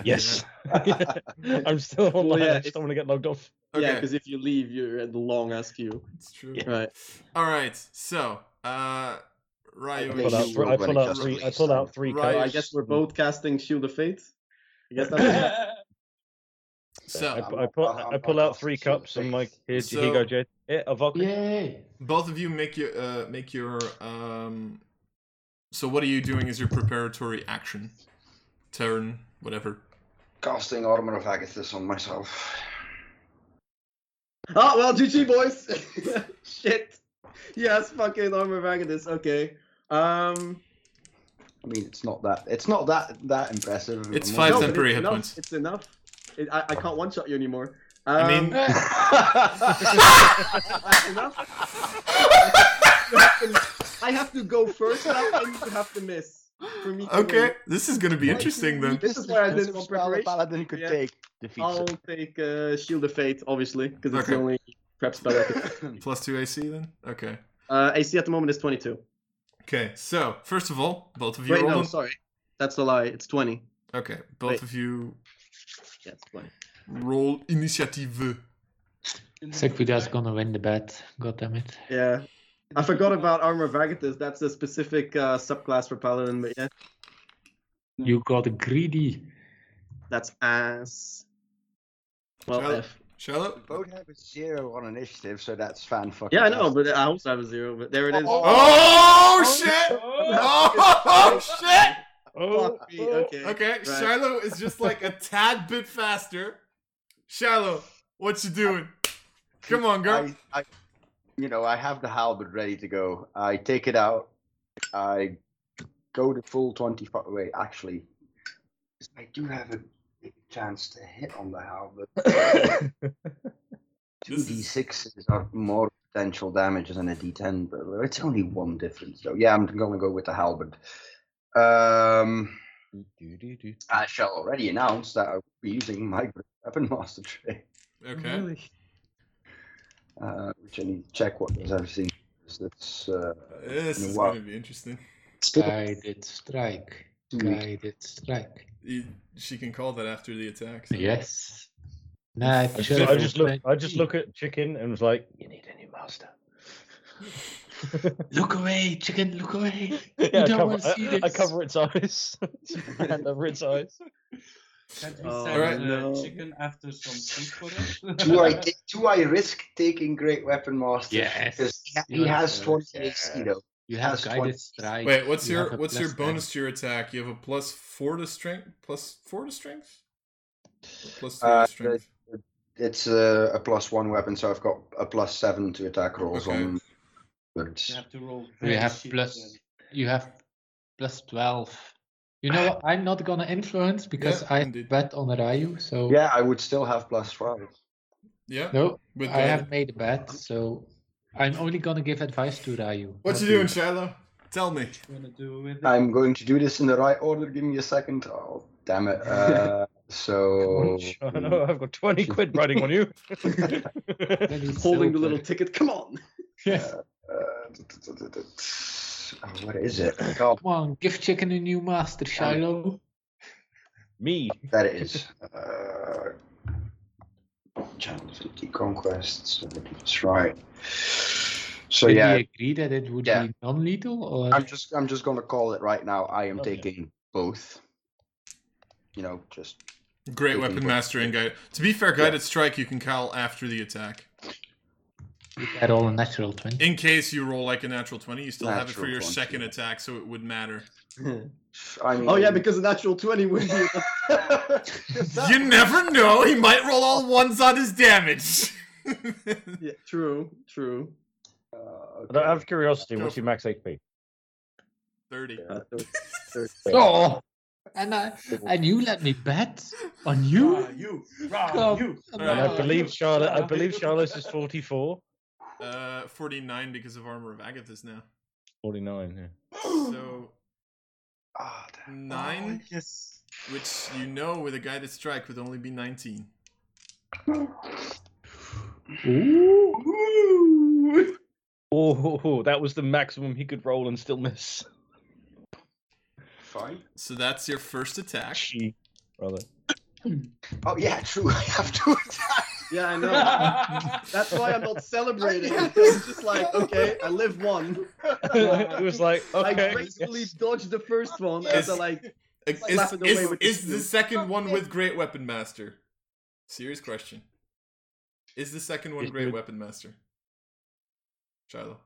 Yes. I'm still online. Well, yeah, I just don't want to get logged off. Okay. Yeah, because if you leave, you're at the long ass queue. it's true. Right. All right. So, uh, Ryu. I Pull out, is- I pull out three. I pull out three Right. So I guess we're both casting Shield of Faith. I guess that's So, I, I'm I pull, I'm pull out three cups and Shield like here, here So- you go, Jade. Yeah, a vodka. Yay! both of you make your uh, make your um. So what are you doing as your preparatory action? Turn, whatever. Casting Armor of Agathys on myself. Oh well, GG boys. Shit. Yes, fucking armor of Agathys. Okay. Um. I mean, it's not that. It's not that that impressive. It's five not- temporary it's hit enough. points. It's enough. It, I, I can't one shot you anymore. I Um, mean- I have to go first now, and you have to miss for me. To Okay, win. this is gonna be interesting then. This is why I This didn't want spell the preparation. paladin could Yeah. take defeats I'll take uh, Shield of Faith, obviously, because it's Okay. the only prep spell. I can... Plus two AC then. Okay. uh, AC at the moment is 22. Okay. So first of all, both of you Wait, roll. no, on- sorry, that's a lie. It's 20. Okay, both Wait. of you Yeah, it's 20. roll initiative. Sequida's gonna win the bet. God damn it. Yeah. I forgot about Armor of Agathys. That's a specific uh, subclass for Paladin, but yeah, You got greedy. that's ass. Well, Shall- F. Shallow. Both have a zero on initiative, so that's fan fucking. Yeah, I know, but I also have a zero. But there it is. Oh shit! Oh shit! Oh, Fuck Oh, me, oh, okay. Okay, right. Shiloh is just like a tad bit faster. Shallow, what you doing? Come on, girl. I, I, you know, I have the halberd ready to go. I take it out. I go to full twenty twenty-five. Wait, actually, I do have a big chance to hit on the halberd. Two This d is- sixes are more potential damage than a d10, but it's only one difference. So yeah, I'm gonna go with the halberd. Um, I shall already announce that I will be using my weapon master trait, Okay. uh, which I need to check what does everything. is. That's uh, This is gonna be interesting. Guided strike. Guided strike. You- She can call that after the attack. so- Yes. I just, I just look. I just look at chicken and was like, "You need a new master." Look away, chicken, look away. yeah, I don't cover, wanna see I, I cover its eyes. and over its eyes. Can't we Oh, send Alright. the no. chicken after some food for it? do I ta- do I risk taking Great Weapon Master? Yes. Because he, he has to, 20 yeah. AC though. You have Has guided 20. strike. Wait, what's you your what's your plus 10. bonus to your attack? You have a plus four to strength, plus four to strength, plus three Uh, to strength. It's a, a plus one weapon, so I've got a plus seven to attack rolls Okay. on. But You have to roll. We very have plus- then. You have plus 12. You know what? I'm not gonna influence because Yeah, I indeed. bet on Ryu, so. yeah, I would still have plus five. Yeah. No, but I the- have made a bet, so I'm only gonna give advice to Ryu. What not you to doing, Shiloh? Tell me. Wanna do? I'm going to do this in the right order. Give me a second. Oh, damn it. Uh, so. I know, I've got 20 quid riding on you. Then he's Holding the little ticket. Come on. Yes. Uh, oh, what is it? God, Come on, give chicken a new master, Shiloh. Me. That is. Uh, Channel 50 Conquests. That's right. So Did yeah, we agree that it would Yeah. be non-lethal, or I'm just I'm just gonna call it right now. I am Okay. taking both. You know, just Great weapon both. master and guide. To be fair, guided strike you can call after the attack. You get all a natural twenty? In case you roll like a natural twenty, you still have it for your 20, second yeah. attack, so it would matter. I mean. oh yeah, because a natural twenty would be. You never know. He might roll all ones on his damage. yeah, true, true. Uh, Out of curiosity, what's your max HP? Thirty. Uh, thir- Oh, and I and you let me bet on you? Rah, you. Rah, Come you. And I believe you- Charlotte. I believe you- Charlotte's is 44. Uh, forty-nine because of armor of Agathys now. 49. Yeah. So ah, damn. nine, Oh, yes. which you know with a guided strike would only be nineteen. Ooh. Oh, that was the maximum he could roll and still miss. Fine. So that's your first attack. She, brother. Oh yeah, true. I have to attack. Yeah, I know. That's why I'm not celebrating. It's just like, okay, I live one. it was like, okay. I okay. gracefully yes. dodged the first one, Yes. and then like, Is, slap away is, with the is the second one with Great Weapon Master? Serious question. Is the second one Great Weapon Master? Shiloh.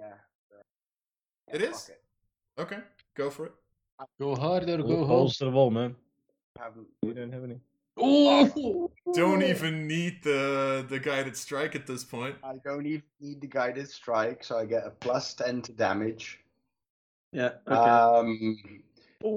Yeah. It is? It. Okay, go for it. Go harder, All go home. balls to the wall, man. I haven't- You don't have any. Oh, Don't even need the the guided strike at this point. I don't even need the guided strike, so I get a plus ten to damage. yeah, okay. Um,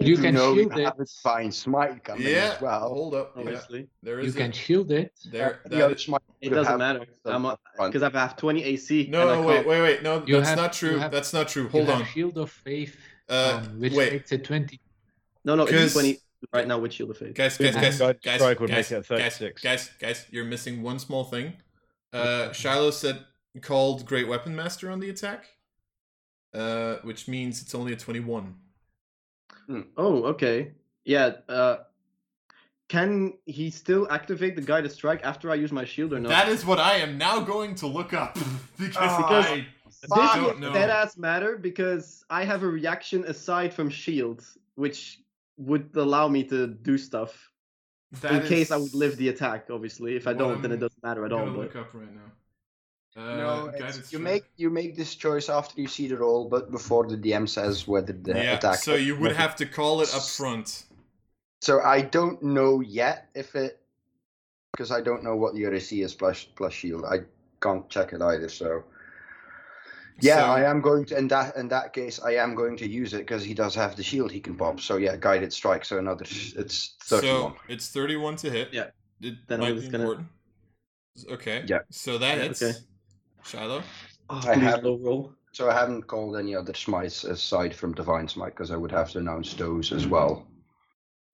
You can know shield we have it. a Divine Smite coming Yeah. as well. Hold up. Yeah, obviously, there you is can shield it. there. the That other is, smite it doesn't matter some I'm front. because I have 20 AC. no, and I no, wait, wait, wait. No, You that's have- not true. have- that's not true. You Hold have on. Shield of Faith, Uh, on, which wait. makes it twenty. No, no, it's 'Cause- 20 right now with Shield of Faith. Guys, guys, Yeah. guys, guys, strike would guys, make it guys, 36. guys, guys, you're missing one small thing. Uh, Shiloh said called Great Weapon Master on the attack, uh, which means it's only a twenty-one. Oh, okay. Yeah, uh, can he still activate the guided strike after I use my shield or not? That is what I am now going to look up because Ah. I this don't know. dead ass matter because I have a reaction aside from shield, which would allow me to do stuff. That in case I would live the attack, obviously. If I don't, then it doesn't matter at all. But look up right now. Uh, no, it's, you strike. make you make this choice after you see the roll, but before the DM says whether the yeah, attack. so you would have to call it up front. So I don't know yet if it, because I don't know what your AC is plus plus shield. I can't check it either. So yeah, So- I am going to in that in that case I am going to use it because he does have the shield he can pop. So yeah, guided strike. So another it's thirty one. So it's 31 to hit. Yeah. It Then might I'm be gonna- important. Okay. Yeah. So that Yeah, hits. okay. Shiloh. oh, I please have- low roll. So I haven't called any other smites aside from divine smite because I would have to announce those as well.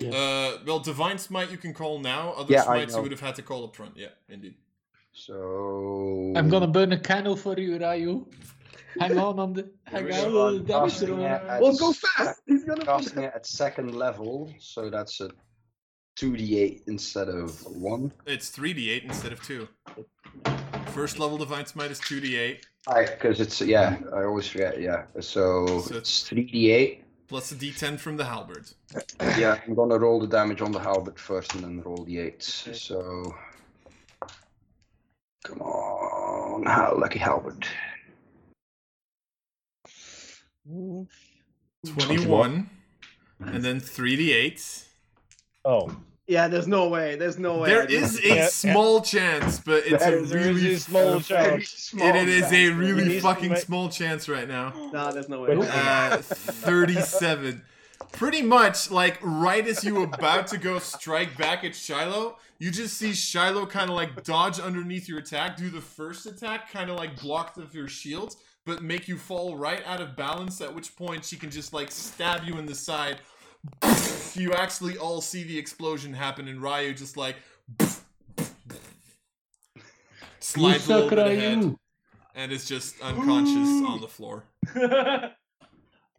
Uh, well, Divine Smite you can call now. Other Yeah, smites you would have had to call up front. Yeah, indeed. So I'm gonna burn a candle for you, Ryu. Hang on on the hang we on go. on the damage Casting roll. at Well, go fast! He's gonna. Casting it at second level, so that's a 2d8 instead of 1. It's 3d8 instead of 2. First level Divine Smite is 2d8, Because it's, yeah, I always forget, yeah. So, So it's 3d8. plus a d10 from the halberd. Yeah, I'm gonna roll the damage on the halberd first and then roll the 8s. So. Come on, how lucky halberd. 21, and then 3d8. Oh, Yeah, there's no way. There's no way. There I didn't- is a Yeah, yeah. small chance, but it's a There is- there is really a small chance. small It, it is a really fucking make- small chance right now. Nah, there's no way. Uh, 37. Pretty much, like, right as you were about to go strike back at Shiloh, you just see Shiloh kind of like dodge underneath your attack, do the first attack, kind of like block of your shields, but make you fall right out of balance, at which point she can just like stab you in the side. You actually all see the explosion happen, and Ryu just like You slides a little suck, bit ahead and is just unconscious on the floor.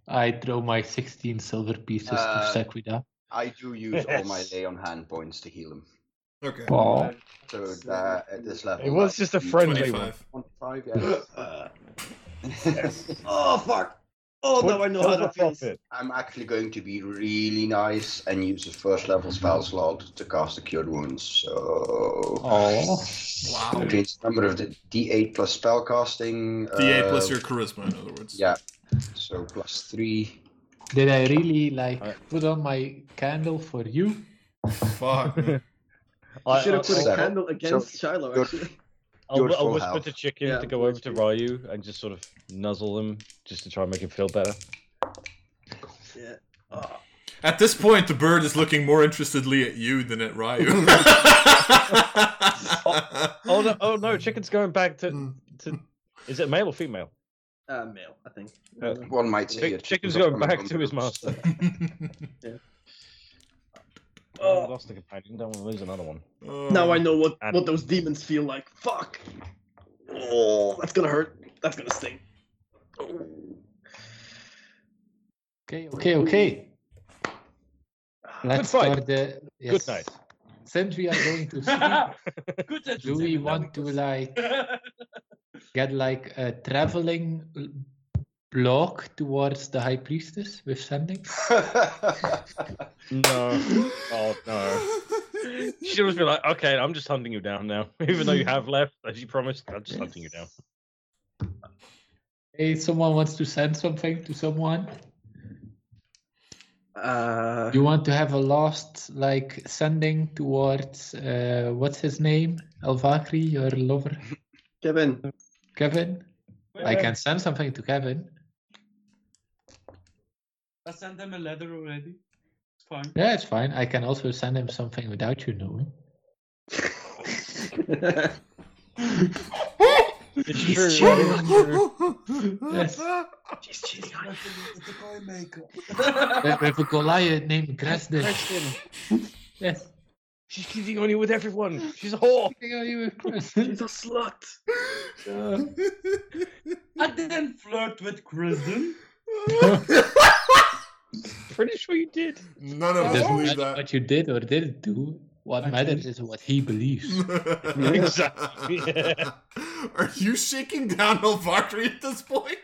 I throw my 16 silver pieces Uh, to Sequida. I do use all my lay on hand points to heal him. Okay. Oh, So uh, at this level. It was just a would be friendly one. 25. 25, yes. oh fuck! Oh, now I know how that feels. profit. I'm actually going to be really nice and use a first level spell slot to cast the Cured Wounds. So. oh. Wow. Which means number of the D8 plus spell casting. D8 plus uh, your charisma, in other words. Yeah. So plus three. Did I really like I- put on my candle for you? Fuck. man. You I, should have put a candle against Shiloh, good. Actually. I'll, You're I'll full whisper health. to Chicken Yeah, to go over to Ryu and just sort of nuzzle him just to try and make him feel better. Yeah. Oh. At this point, the bird is looking more interestedly at you than at Ryu. Oh no! Oh no! Chicken's going back to to. Is it male or female? Uh, male, I think. Uh, One might say. Chick- Chicken's chicken's going back to his the- master. Oh, lost the companion. Don't want to lose another one. Oh. Now I know what, And- what those demons feel like. Fuck! Oh, that's gonna hurt. That's gonna sting. Okay, okay, okay. Let's fight. start the. Yes. Good night. Since we are going to sleep, Good that do we said want to like get like a traveling l- block towards the high priestess with sending? No. Oh no. She should be like, okay, I'm just hunting you down now. Even though you have left, as you promised, I'm just hunting you down. Hey, someone wants to send something to someone. Uh, You want to have a last like sending towards uh, what's his name? Alvakri, your lover, Kevin. Kevin. I can send something to Kevin. I sent them a letter already. It's fine. Yeah, it's fine. I can also send him something without you knowing. It's He's true. Yes. She's cheating on you. with, with a Goliath named Gresden. Yes. She's cheating on you with everyone. She's a whore. Cheating on you with Gresden. She's a slut. I didn't flirt with Kristen. Pretty sure you did. None of us believe that. what you did or didn't do. What I matters did. is what he believes. Exactly. Are you shaking down Elvakri at this point?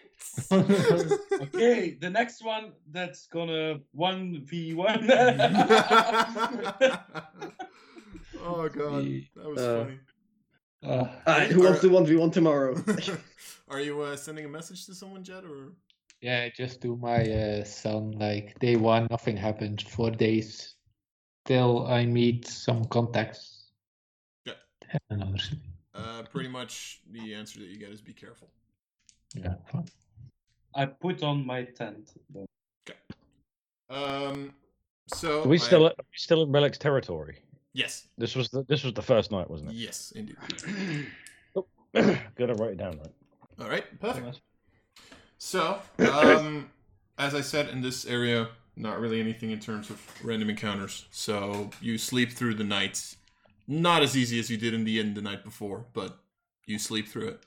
Okay, the next one that's gonna one v one. oh god, that was Uh, funny. Uh, Alright, who wants to 1v1 tomorrow? Are you uh, sending a message to someone, Jed, or? Yeah, just to my uh, son. Like day one, nothing happened. Four days till I meet some contacts. Yeah. Another city. Uh, pretty much the answer that you get is be careful. Yeah, fine. I put on my tent. Okay. Um, so Are we I- still are we still in Relic's territory? yes, This was the this was the first night, wasn't it? yes, indeed. it? Gotta write it down, right? All right, perfect. So, um, as I said, in this area, not really anything in terms of random encounters. So you sleep through the night. Not as easy as you did in the inn the night before, but you sleep through it.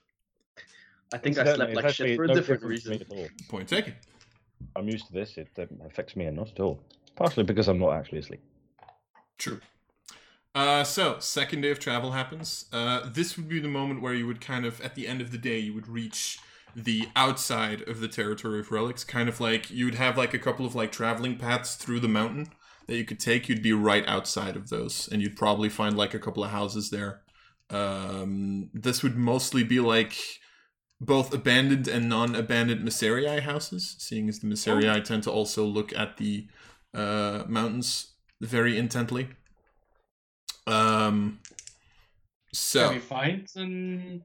I think I slept like shit for a no different different to me reason. Point taken. I'm used to this. It um, affects me not at all. Partially because I'm not actually asleep. True. Uh, so second day of travel happens. Uh, this would be the moment where you would kind of, at the end of the day, you would reach the outside of the territory of relics. Kind of like you would have like a couple of like traveling paths through the mountain that you could take. You'd be right outside of those, and you'd probably find like a couple of houses there. Um, this would mostly be like both abandoned and non-abandoned Myserii houses, seeing as the Myserii tend to also look at the uh, mountains very intently. Um, so Can we find an,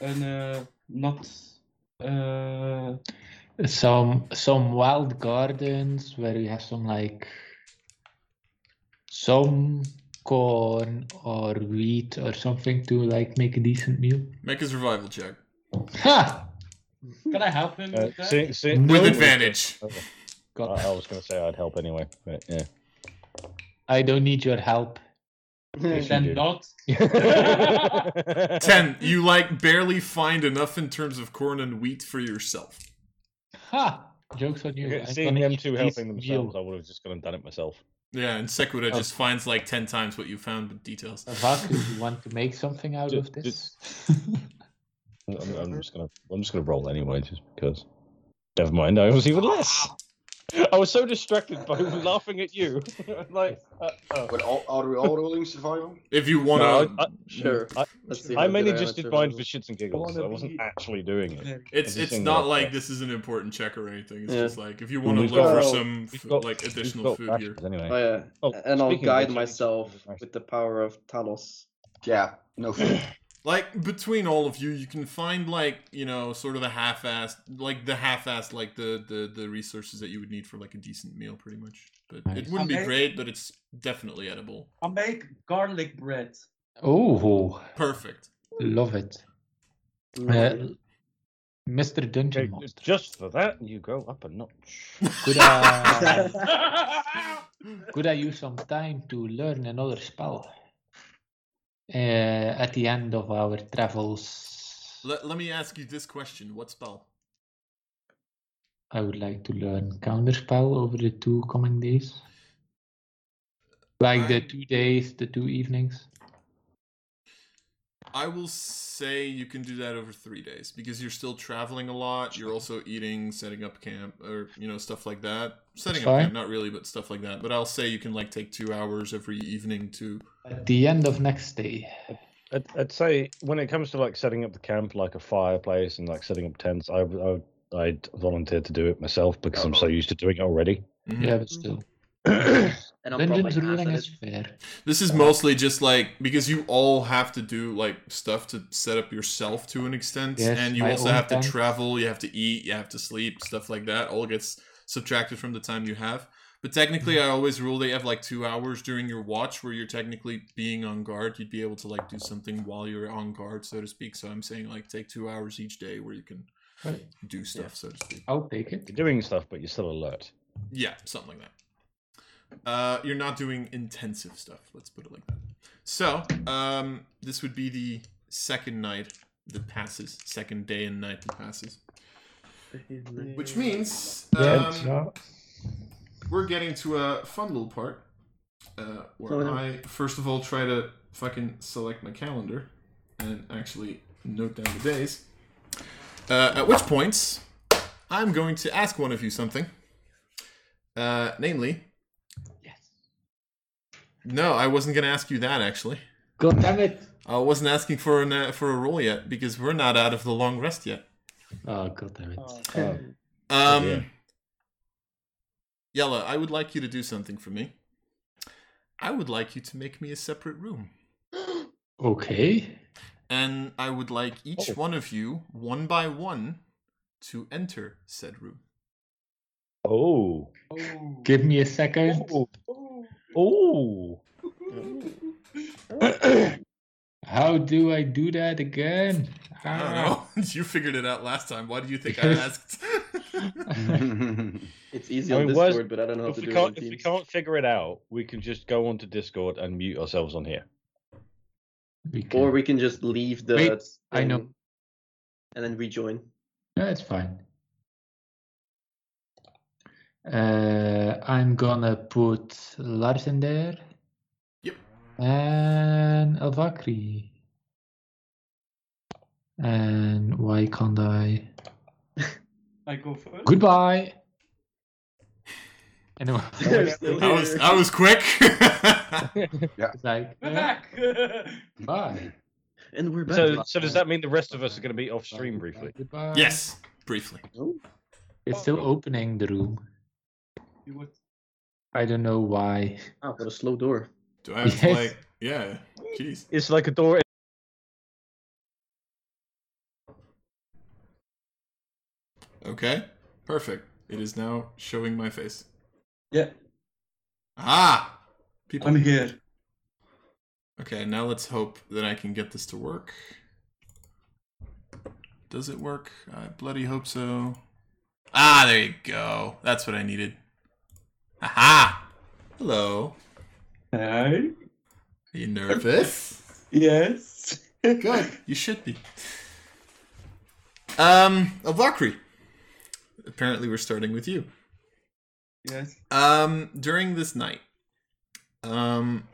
an uh, not uh, Some some wild gardens where you have some like some corn or wheat or something to like make a decent meal. make a survival check Ha! Can I help him Uh, with that? see, see, with advantage. Okay. God, I, I was going to say I'd help anyway, but yeah. I don't need your help. Yes, you then do. not. Ten. You like barely find enough in terms of corn and wheat for yourself. Ha! Jokes on you. Okay, Seeing gonna them eat two this helping meal. themselves, I would have just gone and done it myself. Yeah, and Sekura Oh. just finds like ten times what you found with details. Vaku, you want to make something out Ju- of this? I'm, I'm just gonna, I'm just gonna roll anyway, just because. Never mind, I was even less. I was so distracted by laughing at you. like, uh, uh. But all, are we all rolling survival? If you want No, to, I, Sure. I, I mainly just did mine for shits and giggles. I wasn't actually doing it. it's it's not like yeah. this is an important check or anything. It's Yeah. just like if you want to We've look for some got- like additional food rations here. Anyway. Oh yeah. Oh, and I'll guide myself with the power of Talos. Yeah, no food. Like between all of you, you can find like you know sort of a half-assed, like the half-assed, like the the the resources that you would need for like a decent meal, pretty much. But it wouldn't be Okay. great, but it's definitely edible. i'll make garlic bread. Oh, Perfect. love it. Uh. Mr. Dungeon Okay, Master, just for that, you go up a notch. could I, could I use some time to learn another spell Uh, at the end of our travels? Let, let me ask you this question: What spell? I would like to learn counterspell over the two coming days. Like the I'm- two days, the two evenings. I will say you can do that over three days because you're still traveling a lot. You're also eating, setting up camp, or you know stuff like that. Setting up fine. camp, not really, but stuff like that. But I'll say you can like take two hours every evening to. At the end of next day. I'd, I'd say when it comes to like setting up the camp, like a fireplace and like setting up tents, I would, I would I'd volunteer to do it myself because I'm so used to doing it already. Mhm. Yeah, but still. and I'm Dungeons probably ruling is fair. This is mostly just like because you all have to do like stuff to set up yourself to an extent, Yes, and you also own have to travel, you have to eat, you have to sleep, stuff like that. All gets subtracted from the time you have. But technically, Mm-hmm. I always rule they have like two hours during your watch where you're technically being on guard. You'd be able to like do something while you're on guard, so to speak. So I'm saying like take two hours each day where you can Right. do stuff, so to speak. I'll take it. You're doing stuff, but you're still alert. Yeah, something like that. Uh, you're not doing intensive stuff. Let's put it like that. So, um, this would be the second night that passes, second day and night that passes, which means um, we're getting to a fun little part uh, where. I first of all try to fucking select my calendar and actually note down the days. Uh, at which points, I'm going to ask one of you something. Uh, namely, Yes. No, I wasn't going to ask you that actually. God damn it. I wasn't asking for an, uh, for a roll yet because we're not out of the long rest yet. Oh, god damn it. Oh. Um, yeah. Yella, I would like you to do something for me. I would like you to make me a separate room. Okay. And I would like each Oh. one of you, one by one, to enter said room. Oh. Give me a second. Oh. How do I do that again? I don't Ah. know. you figured it out last time. Why do you think I asked? It's easy I on mean, where's- Discord, but I don't know how If to we do it can't, on if we can't figure it out, we can just go onto Discord and mute ourselves on here. We can- Or we can just leave the. Wait, I know. And then rejoin. No, it's fine. Uh, I'm gonna put Lars in there. Yep. And Elvakri. And why can't I? I go first. Goodbye. Anyway, They're still That was here. that was quick. it's like We're back. bye. And we're back. So, so does that mean the rest of us are going to be off stream briefly? Goodbye. yes, briefly. It's still opening the room. You would- I don't know why. Oh, what a slow door. Do I have to like? Yeah. Jeez. It's like a door. Okay. Perfect. It is now showing my face. Yeah, Ah. People. I'm here. Okay, now let's hope that I can get this to work. Does it work? I bloody hope so. Ah, there you go. That's what I needed. Aha! Hello. Hi. Are you nervous? Yes. Good. You should be. Um, Valkyrie. Apparently, we're starting with you. Yes. Um, during this night, um,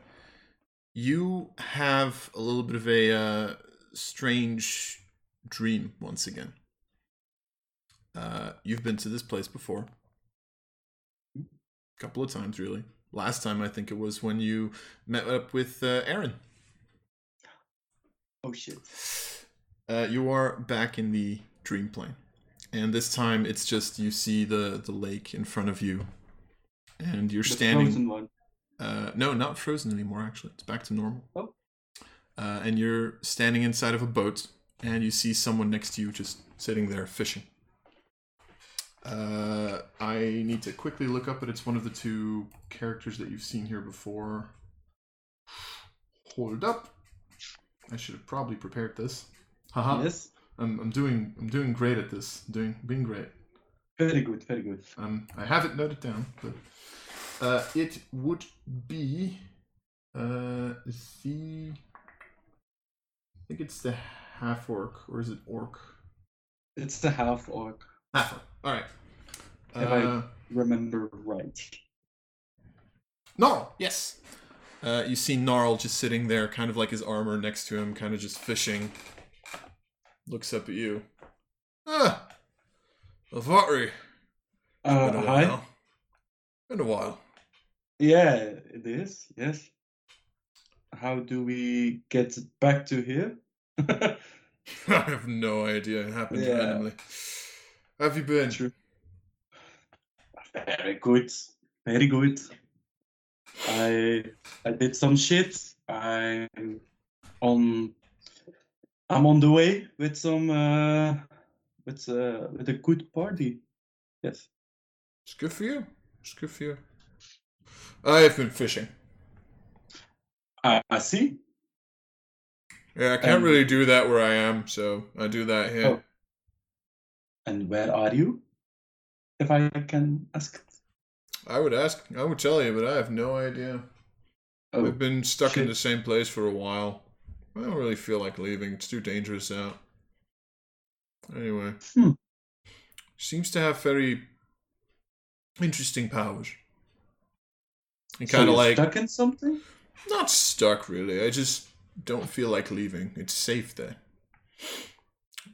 you have a little bit of a uh, strange dream once again. Uh, you've been to this place before, couple of times, really. Last time, I think it was when you met up with uh, Aaron. Oh shit. Uh, you are back in the dream plane, and this time it's just you see the the lake in front of you, and you're The standing. frozen one. Uh, no, not frozen anymore. Actually, it's back to normal. Oh. Uh, and you're standing inside of a boat, and you see someone next to you just sitting there fishing. Uh, I need to quickly look up, but it's one of the two characters that you've seen here before. Hold up. I should have probably prepared this. Haha. Yes. I'm, I'm doing I'm doing great at this. Doing being great. Very good. Very good. Um, I have it noted down, but uh, it would be uh, the. I think it's the half orc, or is it orc? It's the half orc. Half orc. All right. If I- Uh, Remember right. Gnarl, yes. Uh, you see Gnarl just sitting there, kind of like his armor next to him, kind of just fishing. Looks up at you. Ah, Lavatri. Uh, Been a hi. while. Been a while. Yeah, it is. Yes. How do we get back to here? I have no idea. It happened Yeah. randomly. How have you been? True. Very good. Very good. I I did some shit. I'm on I'm on the way with some uh with uh with a good party. Yes. It's good for you. It's good for you. I have been fishing. I, I see. Yeah, I can't Um, really do that where I am, so I do that here. Oh. And where are you? If I can ask. I would ask, I would tell you, but I have no idea. Oh, We've been stuck in the same place for a while. I don't really feel like leaving. It's too dangerous out. Anyway. Hmm. Seems to have very interesting powers. And kind of you're like stuck in something. not stuck really. I just don't feel like leaving. It's safe there.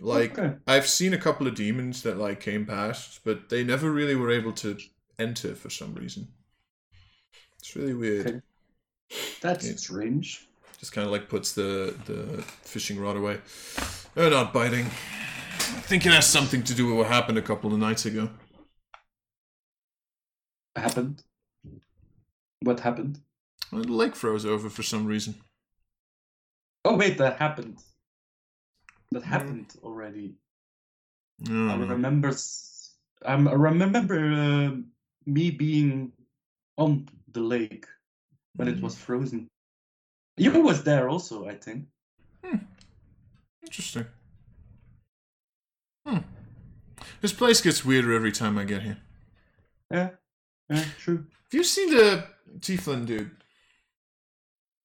Like Okay. I've seen a couple of demons that like came past, but they never really were able to enter for some reason. It's really weird. Okay. That's Yeah. strange. Just kind of like puts the the fishing rod away. They're not biting. I think it has something to do with what happened a couple of nights ago. Happened. What happened? Well, The lake froze over for some reason. Oh wait, that happened. That Hmm. happened already. I I remember. I remember uh, me being on the lake when Mm-hmm. it was frozen. You was there also, I think. Interesting. Hmm. This place gets weirder every time I get here. Yeah, yeah, true. Have you seen the Tiefling dude?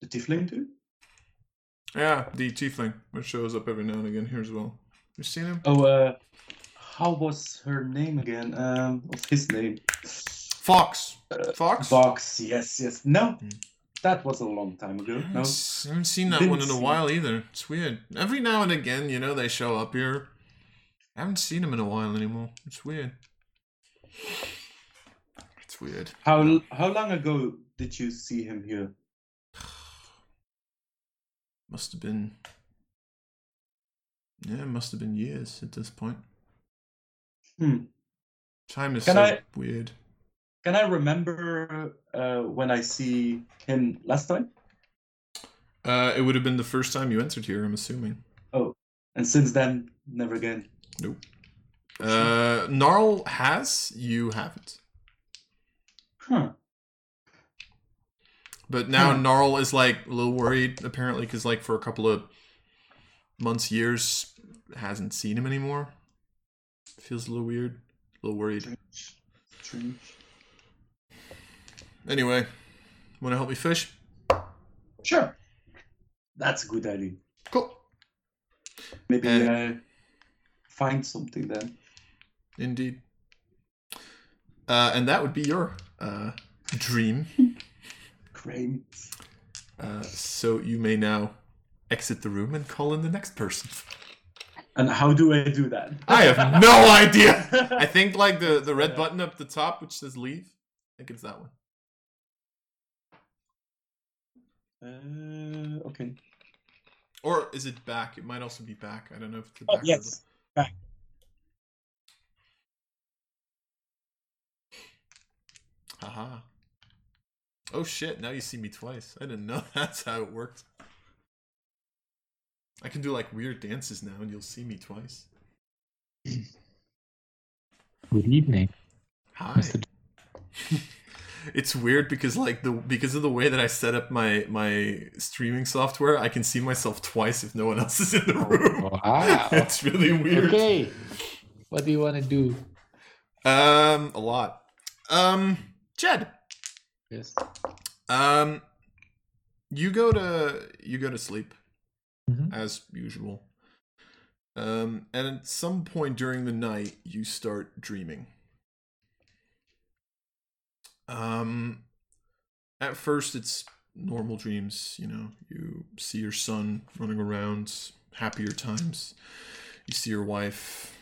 The tiefling dude. Yeah, the Tiefling, which shows up every now and again here as well. You seen him? Oh, uh, how was her name again? Um, what's his name? Fox. Fox? Fox. Yes, yes. No, that was a long time ago. I No, haven't haven't seen that Didn't one in a while either. It's weird. Every now and again, you know, they show up here. I haven't seen them in a while anymore. It's weird. It's weird. how how long ago did you see him here? Must have been. Yeah, it must have been years at this point. Hmm. Time is Can so I- weird. Can I remember uh, when I see him last time? Uh, it would have been the first time you entered here, I'm assuming. Oh, and since then, never again. Nope. Uh, Gnarl has, you haven't. Huh. But now. Gnarl is like a little worried, apparently, because like for a couple of months, years, hasn't seen him anymore. Feels a little weird, a little worried. Strange. Strange. Anyway, want to help me fish? Sure. That's a good idea. Cool. Maybe uh, find something then. Indeed. Uh, and that would be your uh, dream. Great. Uh, so you may now exit the room and call in the next person. And how do I do that? I have no idea. I think like the the red button up the top which says leave. I think it's that one. Uh, okay. Or is it back? It might also be back. I don't know if it's the Oh, back. or yes. Back. the- Haha. Oh shit! Now you see me twice. I didn't know that's how it worked. I can do like weird dances now, and you'll see me twice. Good evening, Hi. It's weird because like the because of the way that I set up my my streaming software, I can see myself twice if no one else is in the room. Wow. it's really weird. Okay. What do you want to do? Um, a lot. Um, Jed. Yes. Um, you go to you go to sleep Mhm. as usual. Um, and at some point during the night, you start dreaming. Um, at first, it's normal dreams. You know, you see your son running around, happier times. You see your wife,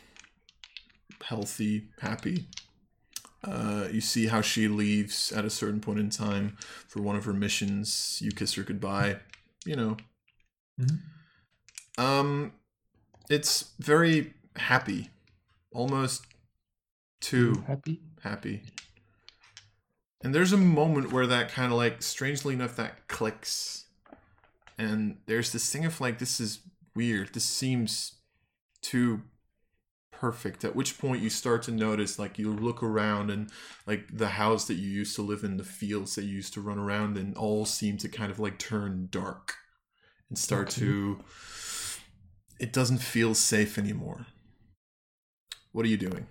healthy, happy. Uh, you see how she leaves at a certain point in time for one of her missions. You kiss her goodbye. You know. Mhm. Um, it's very happy, almost too happy? happy. And there's a moment where that kind of like, strangely enough, that clicks. And there's this thing of like, this is weird. This seems too perfect. At which point you start to notice, like, you look around and like the house that you used to live in, the fields that you used to run around and all seem to kind of like turn dark and start Okay. to. It doesn't feel safe anymore. What are you doing?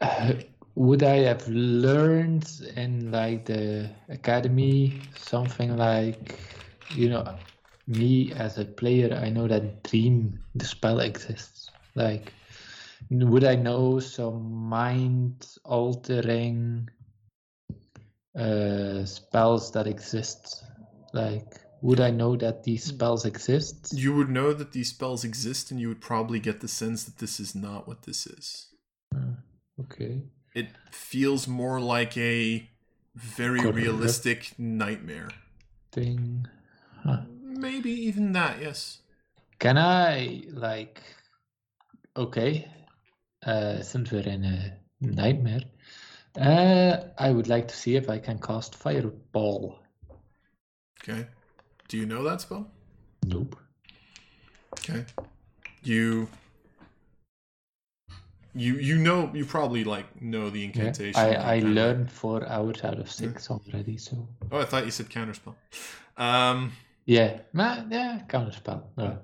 Uh, would I have learned in like the academy something like, you know, me as a player, I know that dream the spell exists. Like, would I know some mind altering uh, spells that exist? Like, would I know that these spells exist? You would know that these spells exist, and you would probably get the sense that this is not what this is. Uh, okay. It feels more like a very Correct. realistic nightmare. Thing. Huh. Maybe even that, yes. Can I like okay, uh since we're in a nightmare, uh I would like to see if I can cast fireball. Okay. Do you know that spell? Nope. Okay. You. You you know you probably like know the Yeah. incantation. I, I learned four hours out of six already, so Oh, I thought you said counterspell. Um, yeah. Ma, yeah, counterspell. No.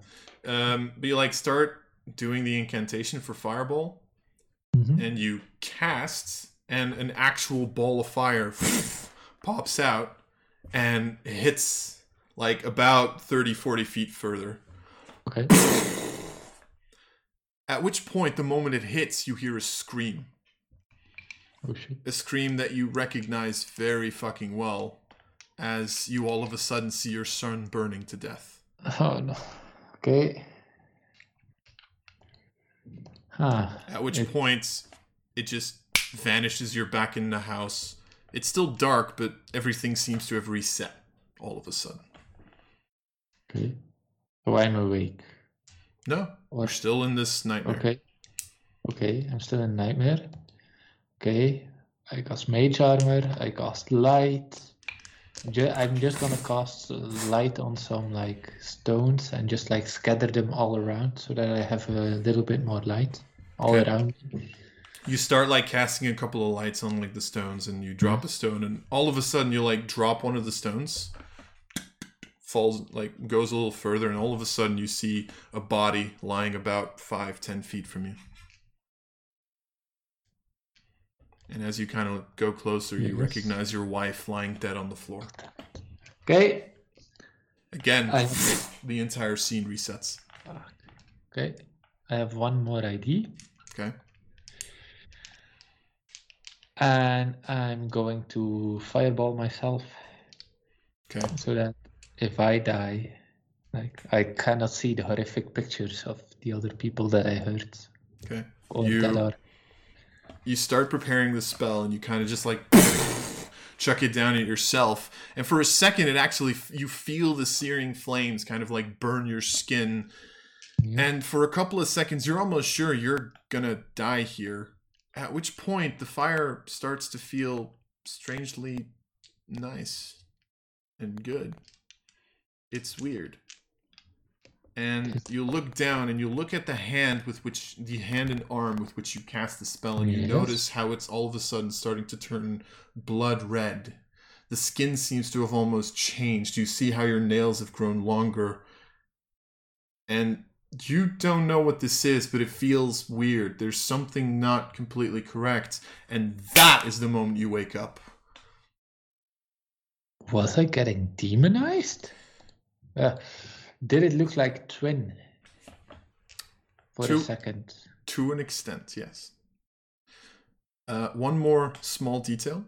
um, but you like start doing the incantation for fireball, Mhm. and you cast, and an actual ball of fire pops out and hits like about 30, 40 feet further. Okay. At which point, the moment it hits, you hear a scream. Oh shit. a scream that you recognize very fucking well as you all of a sudden see your son burning to death. Oh no. Okay. Huh. At which It- point, it just vanishes. You're back in the house. It's still dark, but everything seems to have reset all of a sudden. Okay. So I'm awake. No, we're still in this nightmare. Okay. Okay, I'm still in nightmare. Okay. I cast mage armor. I cast light. I'm just gonna cast light on some like stones and just like scatter them all around so that I have a little bit more light all Okay. around. You start like casting a couple of lights on like the stones, and you drop a stone, and all of a sudden you like drop one of the stones, falls like goes a little further, and all of a sudden you see a body lying about five, ten feet from you. And as you kind of go closer, you Yes. recognize your wife lying dead on the floor. Okay. Again, I the entire scene resets. okay. I have one more ID. Okay. And I'm going to fireball myself Okay. so that if I die, like I cannot see the horrific pictures of the other people that I hurt. Okay. Or You- that are you start preparing the spell and you kind of just like chuck it down at yourself. And for a second it actually you feel the searing flames kind of like burn your skin. Yeah. and for a couple of seconds you're almost sure you're gonna die here at which point the fire starts to feel strangely nice and good. It's weird and you look down and you look at the hand with which the hand and arm with which you cast the spell and you Yes. notice how it's all of a sudden starting to turn blood red. The skin seems to have almost changed. You see how your nails have grown longer. And you don't know what this is but it feels weird. There's something not completely correct and that is the moment you wake up. Was I getting demonized? Uh, did it look like twin for Two- a second? To an extent, yes. Uh, one more small detail.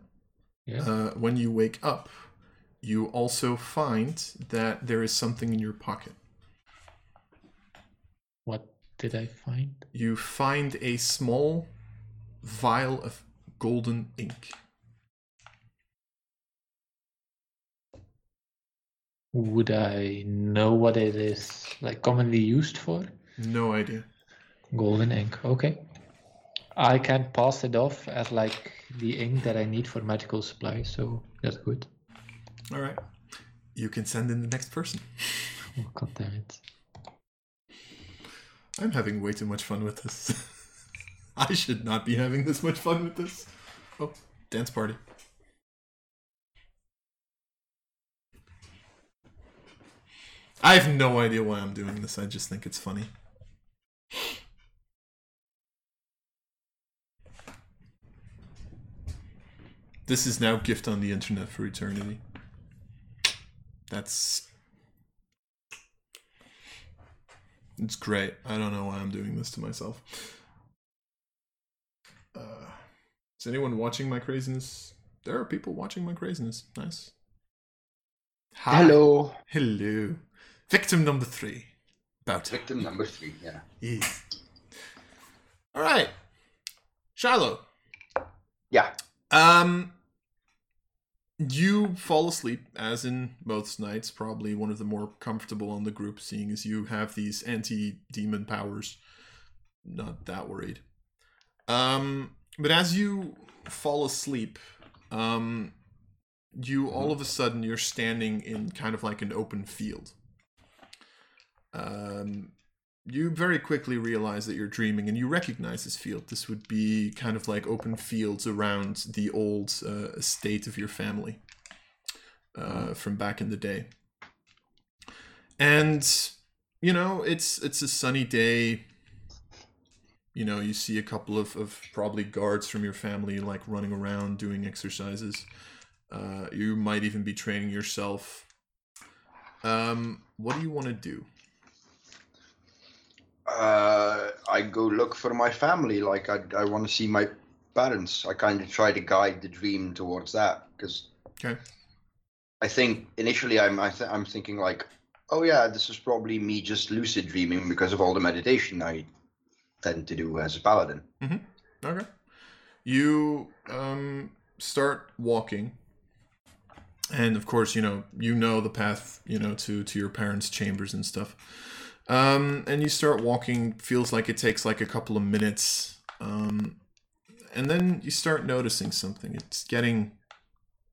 Yeah. Uh, when you wake up, you also find that there is something in your pocket. what did I find? You find a small vial of golden ink. Would I know what it is like commonly used for? No idea. Golden ink. Okay. I can pass it off as like the ink that I need for magical supply, so that's good. All right. You can send in the next person. Oh, God damn it. I'm having way too much fun with this. I should not be having this much fun with this. Oh, dance party. I have no idea why I'm doing this. I just think it's funny. This is now gift on the internet for eternity. That's it's great. I don't know why I'm doing this to myself. Uh, is anyone watching my craziness? There are people watching my craziness. Nice. Hi. Hello. Hello. Victim number three. About it. Victim number three, yeah. Yes. All right. Shiloh. Yeah. Um, you fall asleep, as in most nights, probably one of the more comfortable on the group, seeing as you have these anti demon powers. Not that worried. Um, but as you fall asleep, um, you all of a sudden you're standing in kind of like an open field. Um, you very quickly realize that you're dreaming and you recognize this field. This would be kind of like open fields around the old uh, estate of your family uh, from back in the day. And you know, it's it's a sunny day. You know, you see a couple of, of probably guards from your family like running around doing exercises. Uh, you might even be training yourself. Um, what do you want to do? Uh, I go look for my family. Like I, I want to see my parents. I kind of try to guide the dream towards that because Okay. I think initially I'm I th- I'm thinking like, oh yeah, this is probably me just lucid dreaming because of all the meditation I tend to do as a paladin. Okay. You um, start walking, and of course, you know you know the path, you know to to your parents' chambers and stuff. Um, and you start walking. Feels like it takes like a couple of minutes, um, and then you start noticing something. It's getting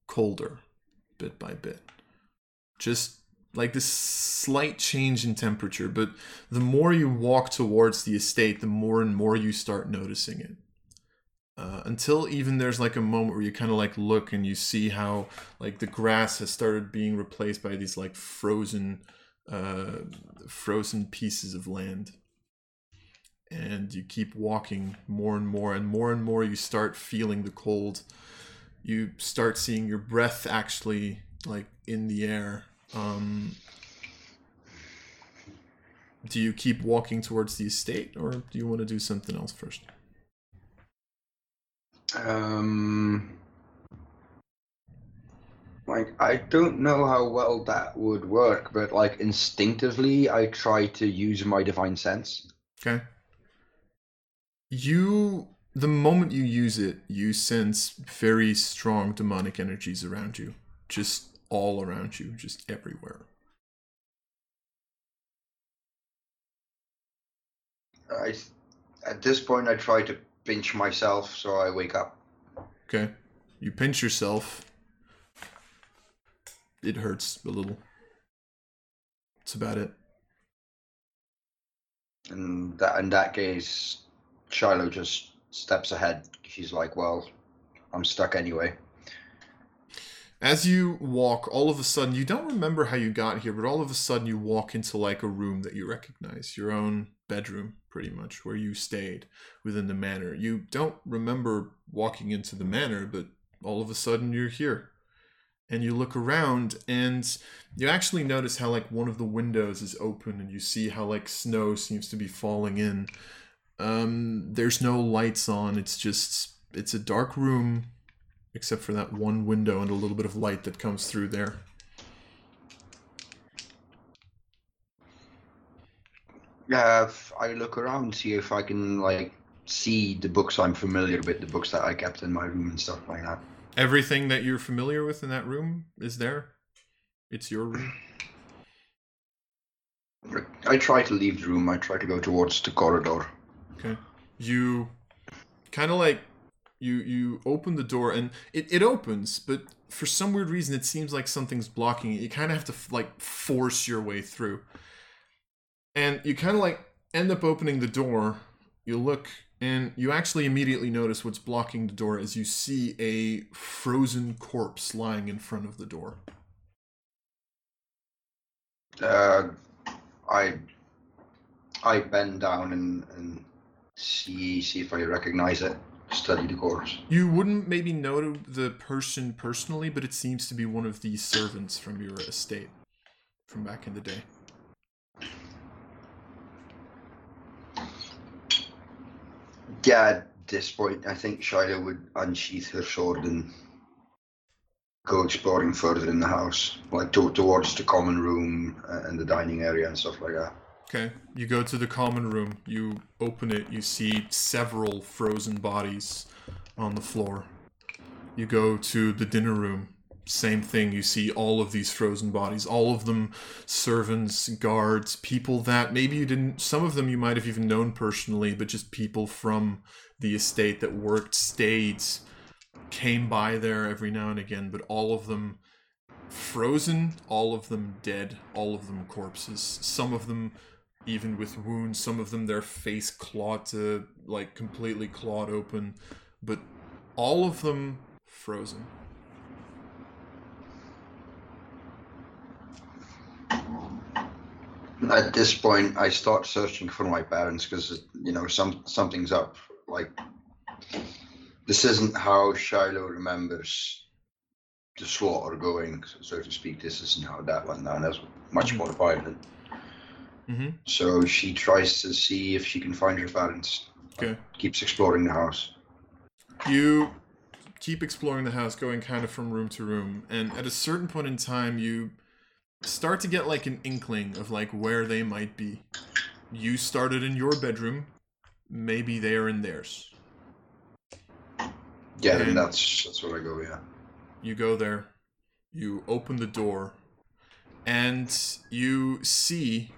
colder, bit by bit. Just like this slight change in temperature, but the more you walk towards the estate, the more and more you start noticing it. Uh, until even there's like a moment where you kind of like look and you see how like the grass has started being replaced by these like frozen uh frozen pieces of land. And you keep walking more and more and more and more. You start feeling the cold. You start seeing your breath actually like in the air. Um do you keep walking towards the estate or do you want to do something else first? Um, like I don't know how well that would work, but like instinctively, I try to use my divine sense. Okay. You, the moment you use it, you sense very strong demonic energies around you. Just all around you, just everywhere. I, at this point, I try to pinch myself so I wake up. Okay. You pinch yourself. It hurts a little. That's about it. And that in that case, Shiloh just steps ahead. She's like, "Well, I'm stuck anyway." As you walk, all of a sudden, you don't remember how you got here, but all of a sudden you walk into like a room that you recognize, your own bedroom, pretty much, where you stayed within the manor. You don't remember walking into the manor, but all of a sudden you're here. And you look around and you actually notice how like one of the windows is open and you see how like snow seems to be falling in. Um there's no lights on. It's just it's a dark room except for that one window and a little bit of light that comes through there. Yeah, if I look around, see if I can like see the books I'm familiar with, the books that I kept in my room and stuff like that. Everything that you're familiar with in that room is there. It's your room. I try to leave the room. I try to go towards the corridor. Okay. You kind of like you you open the door and it, it opens, but for some weird reason it seems like something's blocking it. You kind of have to f- like force your way through. And you kind of like end up opening the door. You look and you actually immediately notice what's blocking the door as you see a frozen corpse lying in front of the door. Uh, I I bend down and, and see see if I recognize it. Study the corpse. You wouldn't maybe know the person personally, but it seems to be one of the servants from your estate from back in the day. Yeah, at this point, I think Shiloh would unsheath her sword and go exploring further in the house, like to, towards the common room uh, and the dining area and stuff like that. Okay, you go to the common room, you open it, you see several frozen bodies on the floor. You go to the dinner room, same thing, you see all of these frozen bodies, all of them servants, guards, people that maybe you didn't, some of them you might have even known personally, but just people from the estate that worked, stayed, came by there every now and again, but all of them frozen, all of them dead, all of them corpses. Some of them even with wounds, some of them their face clawed to like completely clawed open, but all of them frozen. At this point, I start searching for my parents because you know some something's up. Like this isn't how Shiloh remembers the slaughter going, so to speak. This isn't how that went down. That's much Mhm. more violent. Mm-hmm. So she tries to see if she can find her parents. Okay. Keeps exploring the house. You keep exploring the house, going kind of from room to room, and at a certain point in time, you start to get like an inkling of like where they might be. You started in your bedroom, maybe they are in theirs. Yeah, And- that's that's where I go. Yeah. You go there, you open the door, and you see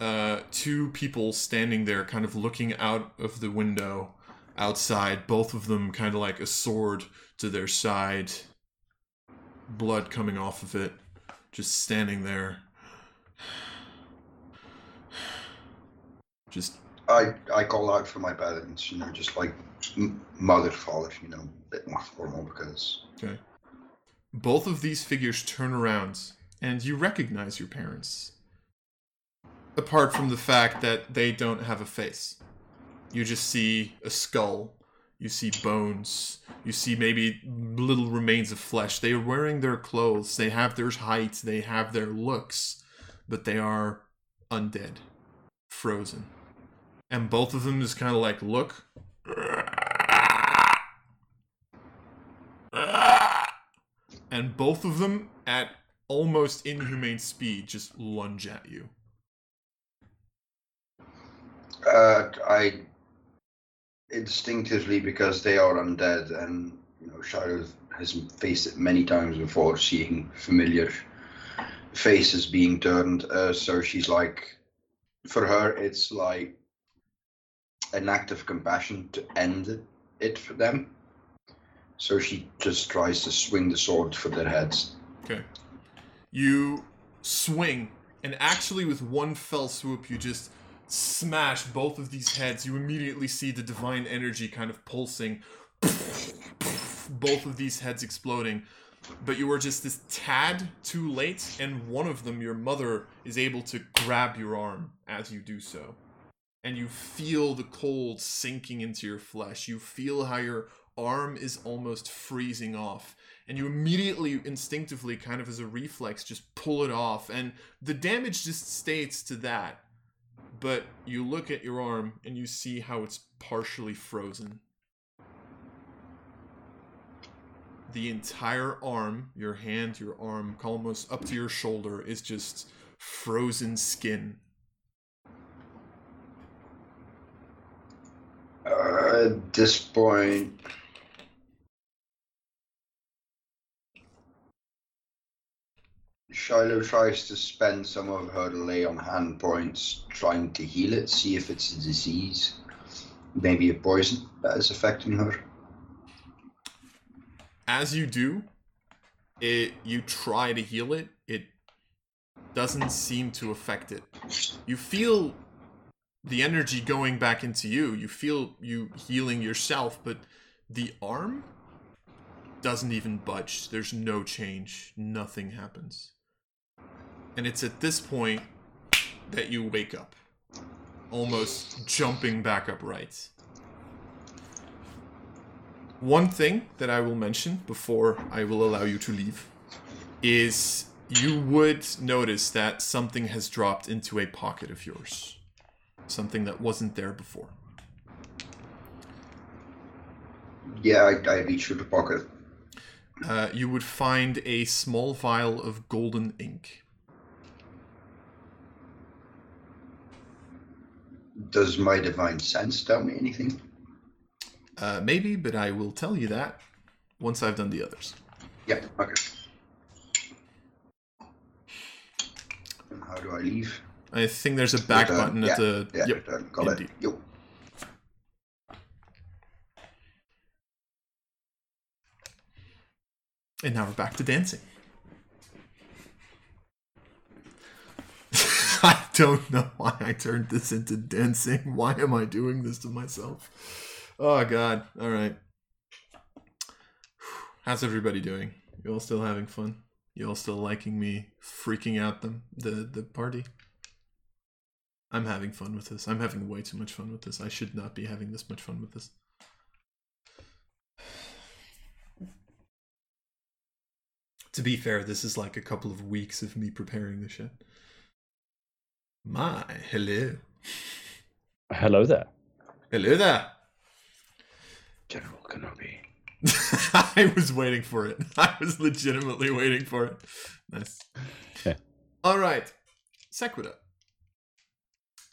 uh, two people standing there, kind of looking out of the window outside, both of them kind of like a sword to their side, blood coming off of it, just standing there. Just I I call out for my parents, you know, just like mother, father, you know, a bit more formal because Okay. Both of these figures turn around, and you recognize your parents. Apart from the fact that they don't have a face. You just see a skull. You see bones. You see maybe little remains of flesh. They are wearing their clothes. They have their height. They have their looks. But they are undead. Frozen. And both of them just kind of like look. and both of them at almost inhumane speed just lunge at you. uh, I instinctively because they are undead and you know Shiloh has faced it many times before, seeing familiar faces being turned. Uh, so she's like, for her, it's like an act of compassion to end it for them. So she just tries to swing the sword for their heads. Okay. You swing, and actually, with one fell swoop, you just smash both of these heads. You immediately see the divine energy kind of pulsing, both of these heads exploding. But you were just this tad too late, and one of them, your mother, is able to grab your arm as you do so. And you feel the cold sinking into your flesh. You feel how your arm is almost freezing off and you immediately instinctively kind of as a reflex just pull it off and the damage just states to that but you look at your arm and you see how it's partially frozen. The entire arm your hand your arm almost up to your shoulder is just frozen skin. At this point, Shiloh tries to spend some of her lay on hand points trying to heal it, see if it's a disease, maybe a poison that is affecting her. as you do it you try to heal it it doesn't seem to affect it. You feel the energy going back into you. You feel you healing yourself but the arm doesn't even budge. There's no change. Nothing happens and it's at this point that you wake up almost jumping back upright one thing that I will mention before I will allow you to leave is you would notice that something has dropped into a pocket of yours. Something that wasn't there before. Yeah, I, I reach for the pocket. Uh, you would find a small vial of golden ink. Does my divine sense tell me anything? Uh, maybe, but I will tell you that once I've done the others. Yeah, okay. And how do I leave? I think there's a back Return. button at the. Yeah, yep. return. Got indeed. it. Yo. And now we're back to dancing. I don't know why I turned this into dancing. Why am I doing this to myself? Oh god. All right. How's everybody doing? You all still having fun? You all still liking me freaking out them the the party? I'm having fun with this. I'm having way too much fun with this. I should not be having this much fun with this. To be fair, this is like a couple of weeks of me preparing the shit. My, hello. Hello there. Hello there. General Kenobi. I was waiting for it. I was legitimately waiting for it. Nice. Yeah. All right, Sequita.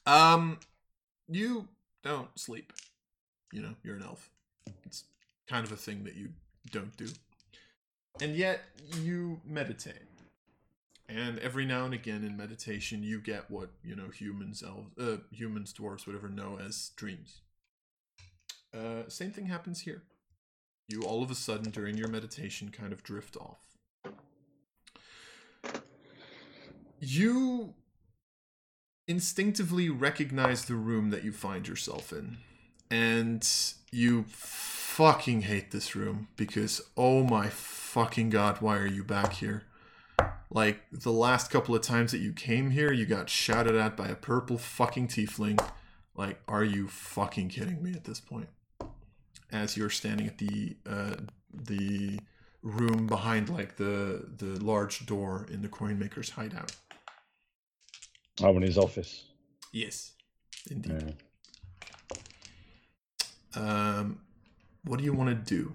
Um, you don't sleep. You know, you're an elf. It's kind of a thing that you don't do. And yet you meditate. And every now and again in meditation you get what, you know, humans, elves, uh, humans, dwarves, whatever know as dreams. Uh, same thing happens here. You all of a sudden during your meditation kind of drift off. You instinctively recognize the room that you find yourself in. And you fucking hate this room because oh my fucking god, why are you back here? Like the last couple of times that you came here, you got shouted at by a purple fucking tiefling. Like, are you fucking kidding me at this point? As you're standing at the uh, the room behind like the the large door in the coin maker's hideout. I'm in his office. Yes, indeed. Yeah. Um, what do you want to do?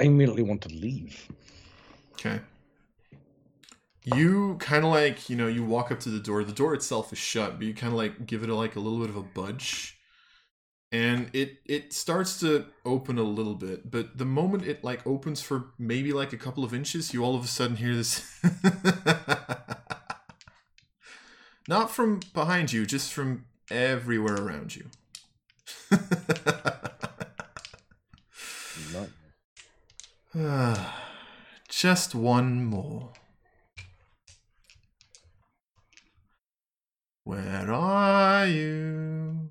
I immediately want to leave. Okay. You kind of like, you know, you walk up to the door. The door itself is shut, but you kind of like give it a, like a little bit of a budge. And it it starts to open a little bit, but the moment it like opens for maybe like a couple of inches, you all of a sudden hear this Not from behind you, just from everywhere around you. Not Just one more. Where are you?